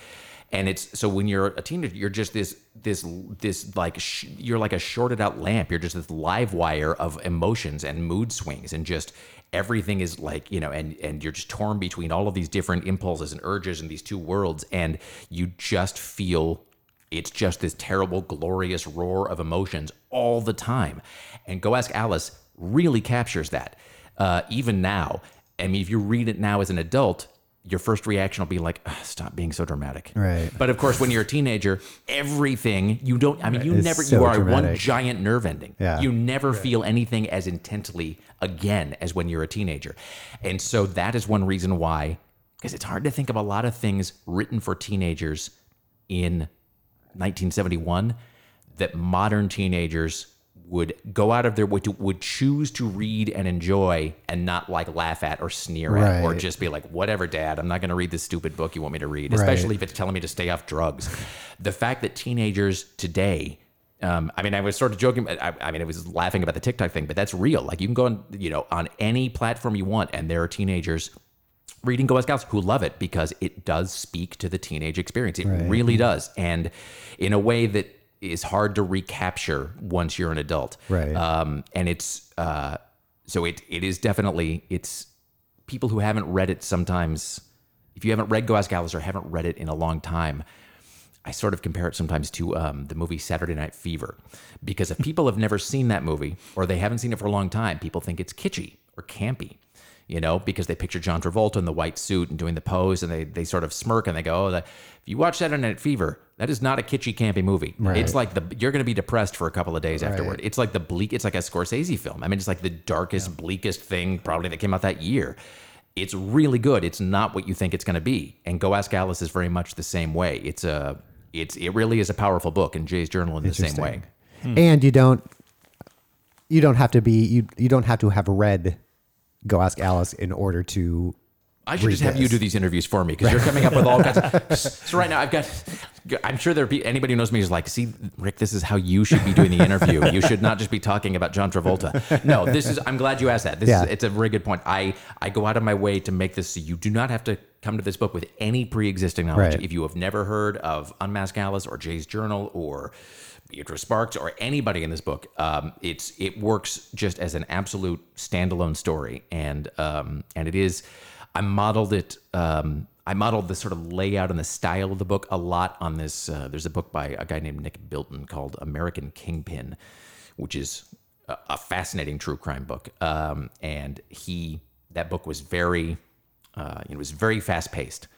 And it's so when you're a teenager, you're just this this this like sh- you're like a shorted out lamp. You're just this live wire of emotions and mood swings and just everything is like you know and and you're just torn between all of these different impulses and urges in these two worlds and you just feel it's just this terrible, glorious roar of emotions all the time. And Go Ask Alice really captures that. Uh, even now, I mean, if you read it now as an adult, your first reaction will be like, "Stop being so dramatic." Right. But of course, when you're a teenager, everything you don't. I mean, you It's never. so you are one giant nerve ending. Yeah. You never feel anything as intensely again as when you're a teenager, and so that is one reason why. Because it's hard to think of a lot of things written for teenagers in 1971 that modern teenagers would go out of their way to would choose to read and enjoy and not like laugh at or sneer at or just be like whatever dad i'm not going to read this stupid book you want me to read especially if it's telling me to stay off drugs the fact that teenagers today um, I mean, I was sort of joking. I, I mean, I was laughing about the TikTok thing, but that's real. Like, you can go on, you know, on any platform you want, and there are teenagers reading Go Ask Alice who love it because it does speak to the teenage experience. It really does, and in a way that is hard to recapture once you're an adult. Right. Um, and it's uh, so it it is definitely it's people who haven't read it sometimes. If you haven't read Go Ask Alice or haven't read it in a long time, I sort of compare it sometimes to um, the movie Saturday Night Fever, because if people have never seen that movie or they haven't seen it for a long time, people think it's kitschy or campy, you know, because they picture John Travolta in the white suit and doing the pose, and they they sort of smirk and they go, "Oh, that, if you watch Saturday Night Fever, that is not a kitschy campy movie. It's like the you're going to be depressed for a couple of days afterward. It's like the bleak. It's like a Scorsese film. I mean, it's like the darkest, bleakest thing probably that came out that year." It's really good. It's not what you think it's going to be. And Go Ask Alice is very much the same way. It's a it's it really is a powerful book and Jay's journal in the same way. Hmm. And you don't you don't have to be you you don't have to have read Go Ask Alice in order to I should just have you do these interviews for me because you're coming up with all kinds. Of, so right now I've got. I'm sure there be anybody who knows me is like, see, Rick, this is how you should be doing the interview. You should not just be talking about John Travolta. No, this is. I'm glad you asked that. This Yeah. is. It's a very good point. I I go out of my way to make this so you do not have to come to this book with any pre-existing knowledge. Right. If you have never heard of Unmask Alice or Jay's Journal or Beatrice Sparks or anybody in this book, um, it's it works just as an absolute standalone story, and um, and it is. I modeled it. Um, I modeled the sort of layout and the style of the book a lot on this. Uh, there's a book by a guy named Nick Bilton called American Kingpin, which is a, a fascinating true crime book. Um, and he that book was very, uh, it was very fast paced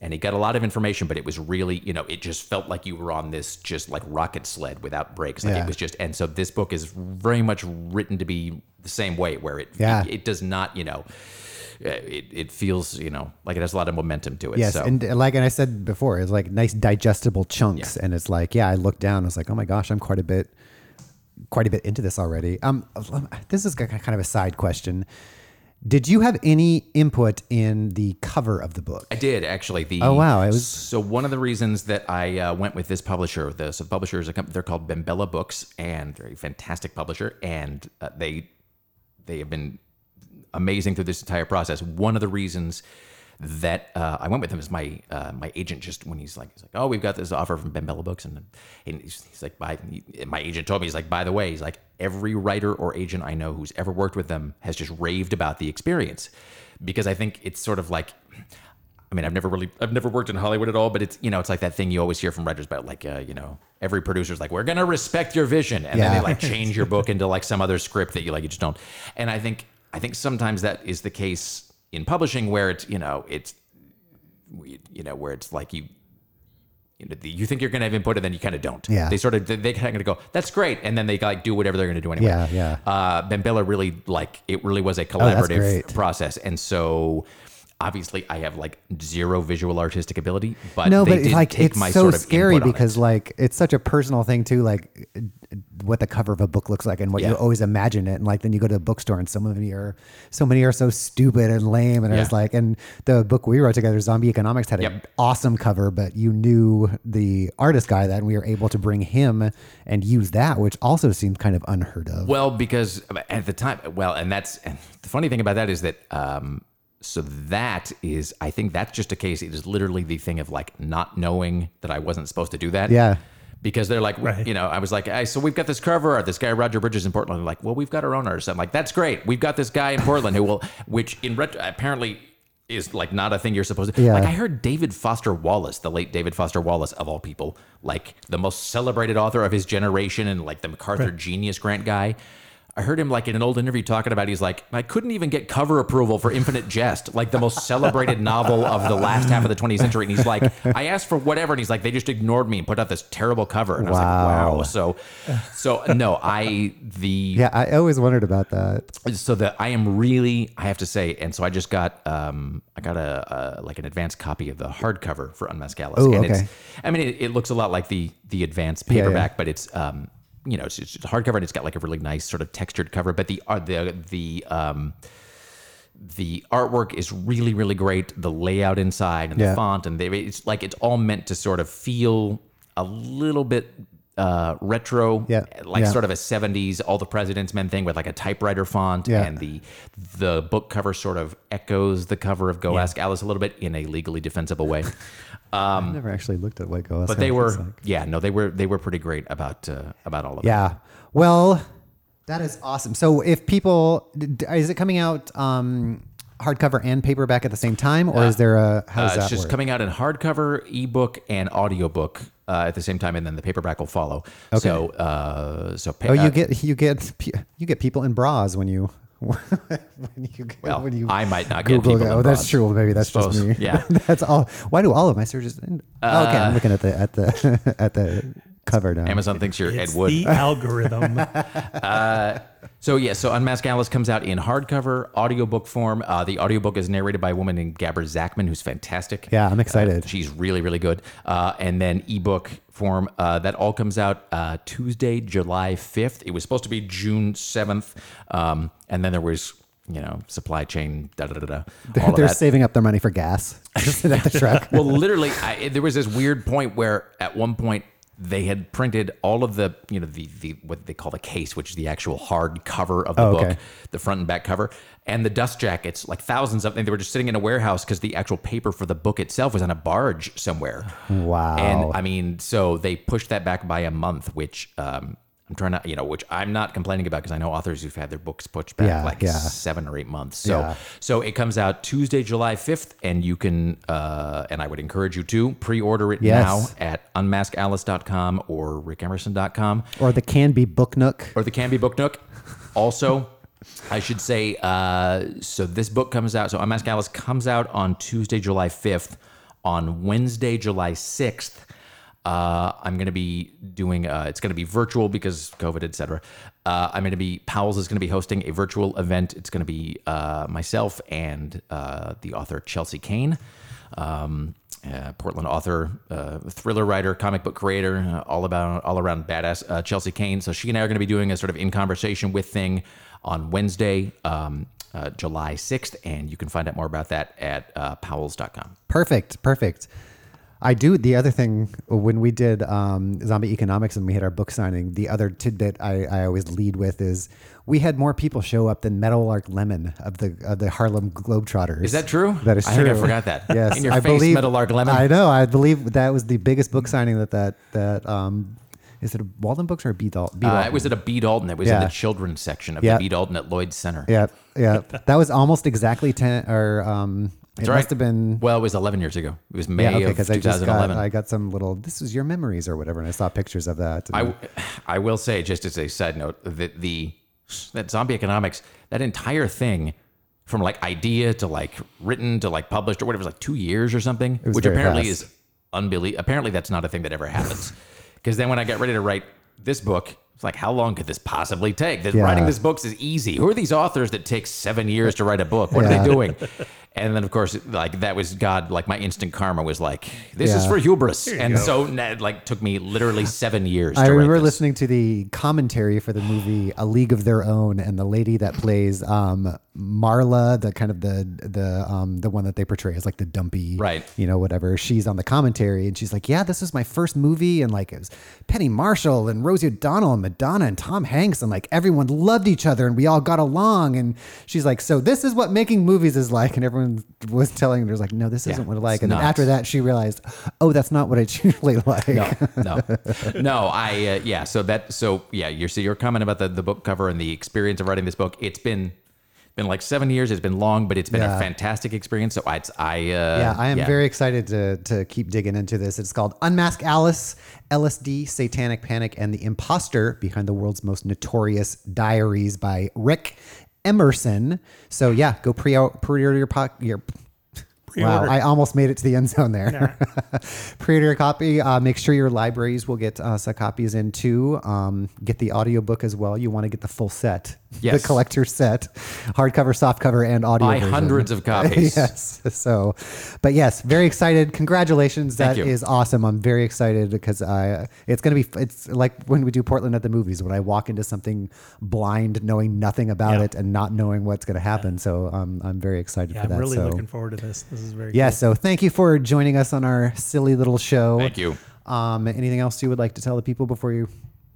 and he got a lot of information, but it was really, you know, it just felt like you were on this just like rocket sled without brakes. Like Yeah. it was just, and so this book is very much written to be the same way, where it, Yeah. it, it does not, you know, uh, it, it feels, you know, like it has a lot of momentum to it. Yes, so. and like and I said before, it's like nice digestible chunks, and it's like yeah, I looked down, I was like, oh my gosh, I'm quite a bit, quite a bit into this already. Um, this is kind of a side question. Did you have any input in the cover of the book? I did actually. The Oh, wow, was- so one of the reasons that I uh, went with this publisher. The so the publisher is a company. They're called BenBella Books, and they're a fantastic publisher, and uh, they they have been amazing through this entire process. One of the reasons that uh, I went with him is my uh, my agent just when he's like he's like oh we've got this offer from Ben Bella Books. And, and he's, he's like by my agent told me he's like by the way he's like every writer or agent I know who's ever worked with them has just raved about the experience. Because I think it's sort of like I mean, I've never really, I've never worked in Hollywood at all, but it's, you know, it's like that thing you always hear from writers about, like, uh, you know, every producer's like, we're gonna respect your vision, and then they like change your book into like some other script that you like, you just don't. And I think, I think sometimes that is the case in publishing, where it's, you know, it's, you know, where it's like you. You, know, you think you're going to have input, and then you kind of don't. Yeah. They sort of they, they kind of go, "That's great," and then they like do whatever they're going to do anyway. Yeah, yeah. Uh, Ben Bella really like it. Really was a Oh, collaborative great. process, and so obviously I have like zero visual artistic ability, but no, they but like take it's my so sort of scary on it. because like it's such a personal thing too. Like what the cover of a book looks like and what Yeah. you always imagine it. And like then you go to the bookstore and some of them are so many are so stupid and lame. And Yeah. it's like and the book we wrote together, Zombie Economics, had an awesome cover, but you knew the artist guy that and we were able to bring him and use that, which also seemed kind of unheard of. Well, because at the time, well, and that's and the funny thing about that is that, um, so that is, I think that's just a case. It is literally the thing of like not knowing that I wasn't supposed to do that. Yeah. Because they're like, Right. you know, I was like, hey, so we've got this cover art, this guy Roger Bridges in Portland. They're like, well, we've got our own artist. I'm like, that's great. We've got this guy in Portland who will, which in retro, apparently is like not a thing you're supposed to. Yeah. Like I heard David Foster Wallace, the late David Foster Wallace of all people, like the most celebrated author of his generation and like the MacArthur Genius Grant guy. I heard him like in an old interview talking about he's like I couldn't even get cover approval for Infinite Jest, like the most celebrated novel of the last half of the 20th century. And he's like, I asked for whatever, and he's like, they just ignored me and put out this terrible cover. And I was like, Wow. wow. So, so no, I the yeah, I always wondered about that. so that I am really, I have to say, and so I just got, um, I got a, a like an advanced copy of the hardcover for Unmasked Alice. Oh, and okay. It's, I mean, it, it looks a lot like the the advanced Yeah, yeah. paperback, but it's, um, you know, it's, it's hardcover and it's got like a really nice sort of textured cover. But the uh, the the um, the artwork is really really great. The layout inside and Yeah. the font and they, it's like it's all meant to sort of feel a little bit uh, retro, Yeah. like Yeah. sort of a 70s all the president's men thing with like a typewriter font Yeah. and the the book cover sort of echoes the cover of Go Ask Alice a little bit in a legally defensible way. I've never actually looked at what Go Um, But they were yeah, no, they were they were pretty great about uh, about all of it. Yeah. Well, that is awesome. So if people, is it coming out um, hardcover and paperback at the same time, or is there a how Uh, does it's that just work? coming out in hardcover, ebook, and audiobook uh, at the same time, and then the paperback will follow. So, uh, so pa- Oh, you uh, get you get you get people in bras when you when you well, when you I might not get Google. people. oh, that's true. Well, maybe that's just me. Yeah. that's all. Why do all of my searches? oh, okay, I'm looking at the at the at the cover now. Amazon thinks you're It's Ed Wood. the algorithm. So yeah, so Unmask Alice comes out in hardcover, audiobook form. Uh, the audiobook is narrated by a woman named Gabra Zackman, who's fantastic. Yeah, I'm excited. Uh, she's really, really good. Uh, and then ebook form, uh, that all comes out uh, Tuesday, July 5th. It was supposed to be June 7th. Um, and then there was, you know, supply chain, da da da da. They're, they're saving up their money for gas. Just at the truck. well, literally, I, there was this weird point where at one point they had printed all of the, you know, the the what they call the case, which is the actual hard cover of the Oh, book, okay. the front and back cover, and the dust jackets, like thousands of them. They were just sitting in a warehouse because the actual paper for the book itself was on a barge somewhere. Wow. And I mean, so they pushed that back by a month, which um, I'm trying to, you know, which I'm not complaining about because I know authors who've had their books pushed back Yeah, like yeah. seven or eight months. So, Yeah. so it comes out Tuesday, July 5th, and you can, uh, and I would encourage you to pre-order it Yes. now at unmaskalice.com or rickemerson.com or the can be book nook. or the Can Be Book Nook. Also, I should say, uh, so this book comes out. So Unmask Alice comes out on Tuesday, July 5th. On Wednesday, July 6th, uh, I'm going to be doing, uh, it's going to be virtual because COVID, et cetera. Uh, I'm going to be, Powell's is going to be hosting a virtual event. It's going to be uh, myself and uh, the author Chelsea Cain. Um, Portland author, uh, thriller writer, comic book creator, all about all around badass Chelsea Cain. So she and I are going to be doing a sort of in conversation with thing on Wednesday, um, July sixth, and you can find out more about that at Powell's.com. Perfect, perfect. I do. The other thing when we did um, zombie economics and we had our book signing, the other tidbit I, I always lead with is we had more people show up than Meadowlark Lemon of the of the Harlem Globetrotters. Is that true? That is I true. think I forgot that. Yes, In your I face, believe, Meadowlark Lemon. I know. I believe that was the biggest book signing that that that um, is it a Walden Books or a B. Dal- B. Uh, Dalton? it was at a B. Dalton. It was in the children's section of Yeah. the B. Dalton at Lloyd's Center. Yeah, yeah. That was almost exactly ten or um. It That's must have been Well, it was 11 years ago. It was May yeah, okay, of because I just got 2011. I got some little. This is your memories or whatever, and I saw pictures of that. I, I will say, just as a side note, that the that zombie economics, that entire thing, from like idea to like written to like published or whatever, was like two years or something, which apparently fast. is unbelievable. Apparently, that's not a thing that ever happens. Because then when I got ready to write this book, it's like, how long could this possibly take? This, Yeah. Writing this book is easy. Who are these authors that take seven years to write a book? What are they doing? And then, of course, like that was God. Like my instant karma was like, "This is Yeah. for hubris," and go. so that like took me literally seven years. I to write remember this. listening to the commentary for the movie A League of Their Own, and the lady that plays um, Marla, the kind of the the um, the one that they portray as like the dumpy, Right. You know, whatever. She's on the commentary, and she's like, "Yeah, this is my first movie, and like it was Penny Marshall and Rosie O'Donnell and Madonna and Tom Hanks, and like everyone loved each other, and we all got along." And she's like, "So this is what making movies is like," and everyone was telling her, "Like, no, this isn't what I like." And then after that, she realized, "Oh, that's not what it's usually like." no, no, no. I uh, yeah. So that so yeah. You're so your comment about the the book cover and the experience of writing this book. It's been been like seven years. It's been long, but it's been Yeah. a fantastic experience. So I I uh, Yeah, I am very excited to to keep digging into this. It's called Unmask Alice, LSD, Satanic Panic, and the Imposter Behind the World's Most Notorious Diaries by Rick Emerson. So yeah, go pre pre-order your po- your Wow, Pre-order. I almost made it to the end zone there. Pre-order your copy. Uh, make sure your libraries will get uh, some copies in too. Um, get the audiobook as well. You want to get the full set, Yes. the collector set, hardcover, softcover, and audio. Buy version. hundreds of copies. yes. So, but yes, very excited. Congratulations. Thank That you. is awesome. I'm very excited because I it's going to be it's like when we do Portland at the movies when I walk into something blind, knowing nothing about Yeah. it and not knowing what's going to happen. So um, I'm very excited Yeah, for that. I'm really so. looking forward to this. This is very Yeah, cool. so thank you for joining us on our silly little show. Thank you. Um, anything else you would like to tell the people before you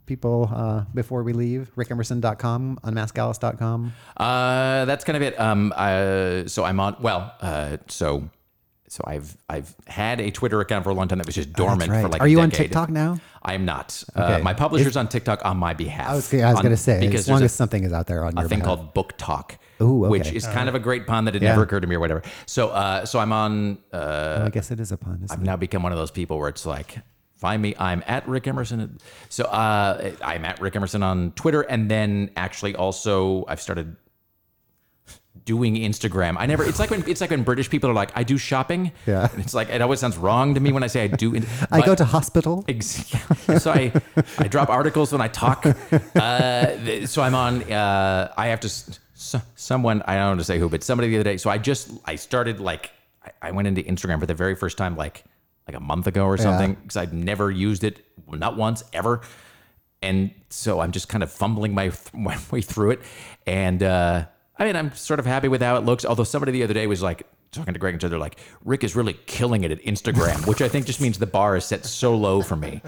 people uh, before we leave? rickemerson.com, unmaskalice.com. Uh, that's kind of it. Um, uh, so I'm on. Well, uh, so so I've I've had a Twitter account for a long time that was just dormant right. for like. Are you on. TikTok now? I am not. Okay. Uh, my publisher's on TikTok on my behalf. I was, I was On- going to say, because as long as something is out there on a, your thing behalf. called BookTok. Ooh, okay. Which is kind of a great pun that it Yeah. never occurred to me or whatever. So, uh, so I'm on. Uh, Oh, I guess it is a pun. Isn't I've it? now become one of those people where it's like, find me. I'm at Rick Emerson. So uh, I'm at Rick Emerson on Twitter, and then actually also I've started doing Instagram. I never. It's like when it's like when British people are like, I do shopping. Yeah. And it's like it always sounds wrong to me when I say I do. I go to hospital. Ex- so I, I drop articles when I talk. Uh, so I'm on. Uh, I have to. s- s- Someone I don't know to say who, but somebody the other day. So I just I started like I, I went into Instagram for the very first time like like a month ago or something because I'd never used it, not once ever. And so I'm just kind of fumbling my, my way through it. And uh, I mean, I'm sort of happy with how it looks. Although somebody the other day was like talking to Greg and so they're like, Rick is really killing it at Instagram, which I think just means the bar is set so low for me.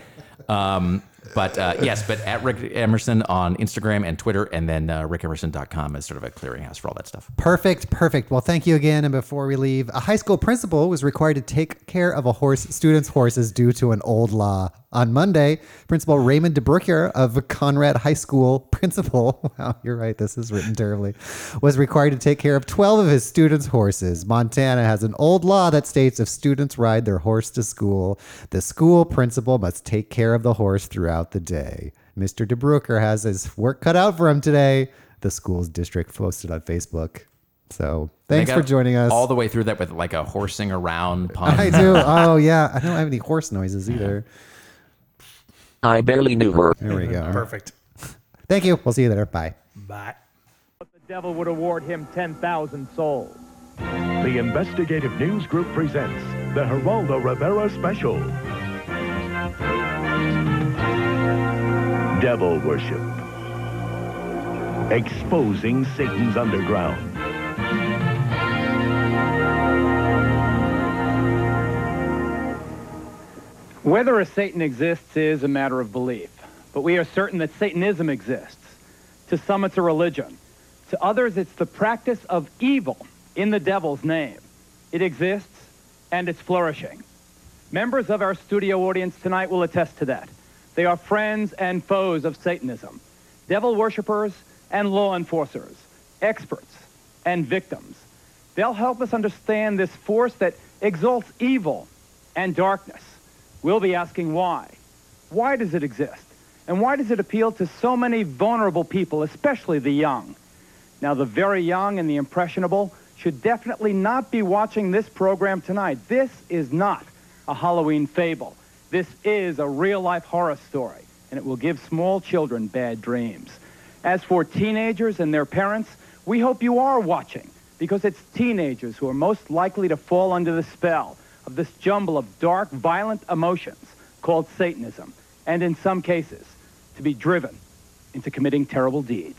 Um, but uh, yes, but at Rick Emerson on Instagram and Twitter, and then uh, rickemerson.com is sort of a clearinghouse for all that stuff. Perfect, perfect. Well, thank you again. And before we leave, a high school principal was required to take care of a horse student's horses due to an old law. On Monday, Principal Raymond DeBrucker of Conrad High School, principal, wow, you're right, this is written terribly, was required to take care of 12 of his students' horses. Montana has an old law that states if students ride their horse to school, the school principal must take care of the horse throughout the day. Mr. DeBrucker has his work cut out for him today. The school's district posted on Facebook. So thanks for joining us. All the way through that with like a horsing around pun. I do. Oh yeah, I don't have any horse noises either. I barely knew her. There we go. Perfect. Thank you. We'll see you there. Bye. Bye. The devil would award him 10,000 souls. The Investigative News Group presents the Geraldo Rivera Special. Devil Worship. Exposing Satan's underground. Whether a Satan exists is a matter of belief, but we are certain that Satanism exists. To some, it's a religion. To others, it's the practice of evil in the devil's name. It exists, and it's flourishing. Members of our studio audience tonight will attest to that. They are friends and foes of Satanism, devil worshippers and law enforcers, experts and victims. They'll help us understand this force that exalts evil and darkness. We'll be asking why. Why does it exist? And why does it appeal to so many vulnerable people, especially the young? Now, the very young and the impressionable should definitely not be watching this program tonight. This is not a Halloween fable. This is a real-life horror story, and it will give small children bad dreams. As for teenagers and their parents, we hope you are watching because it's teenagers who are most likely to fall under the spell of this jumble of dark, violent emotions called Satanism, and in some cases, to be driven into committing terrible deeds.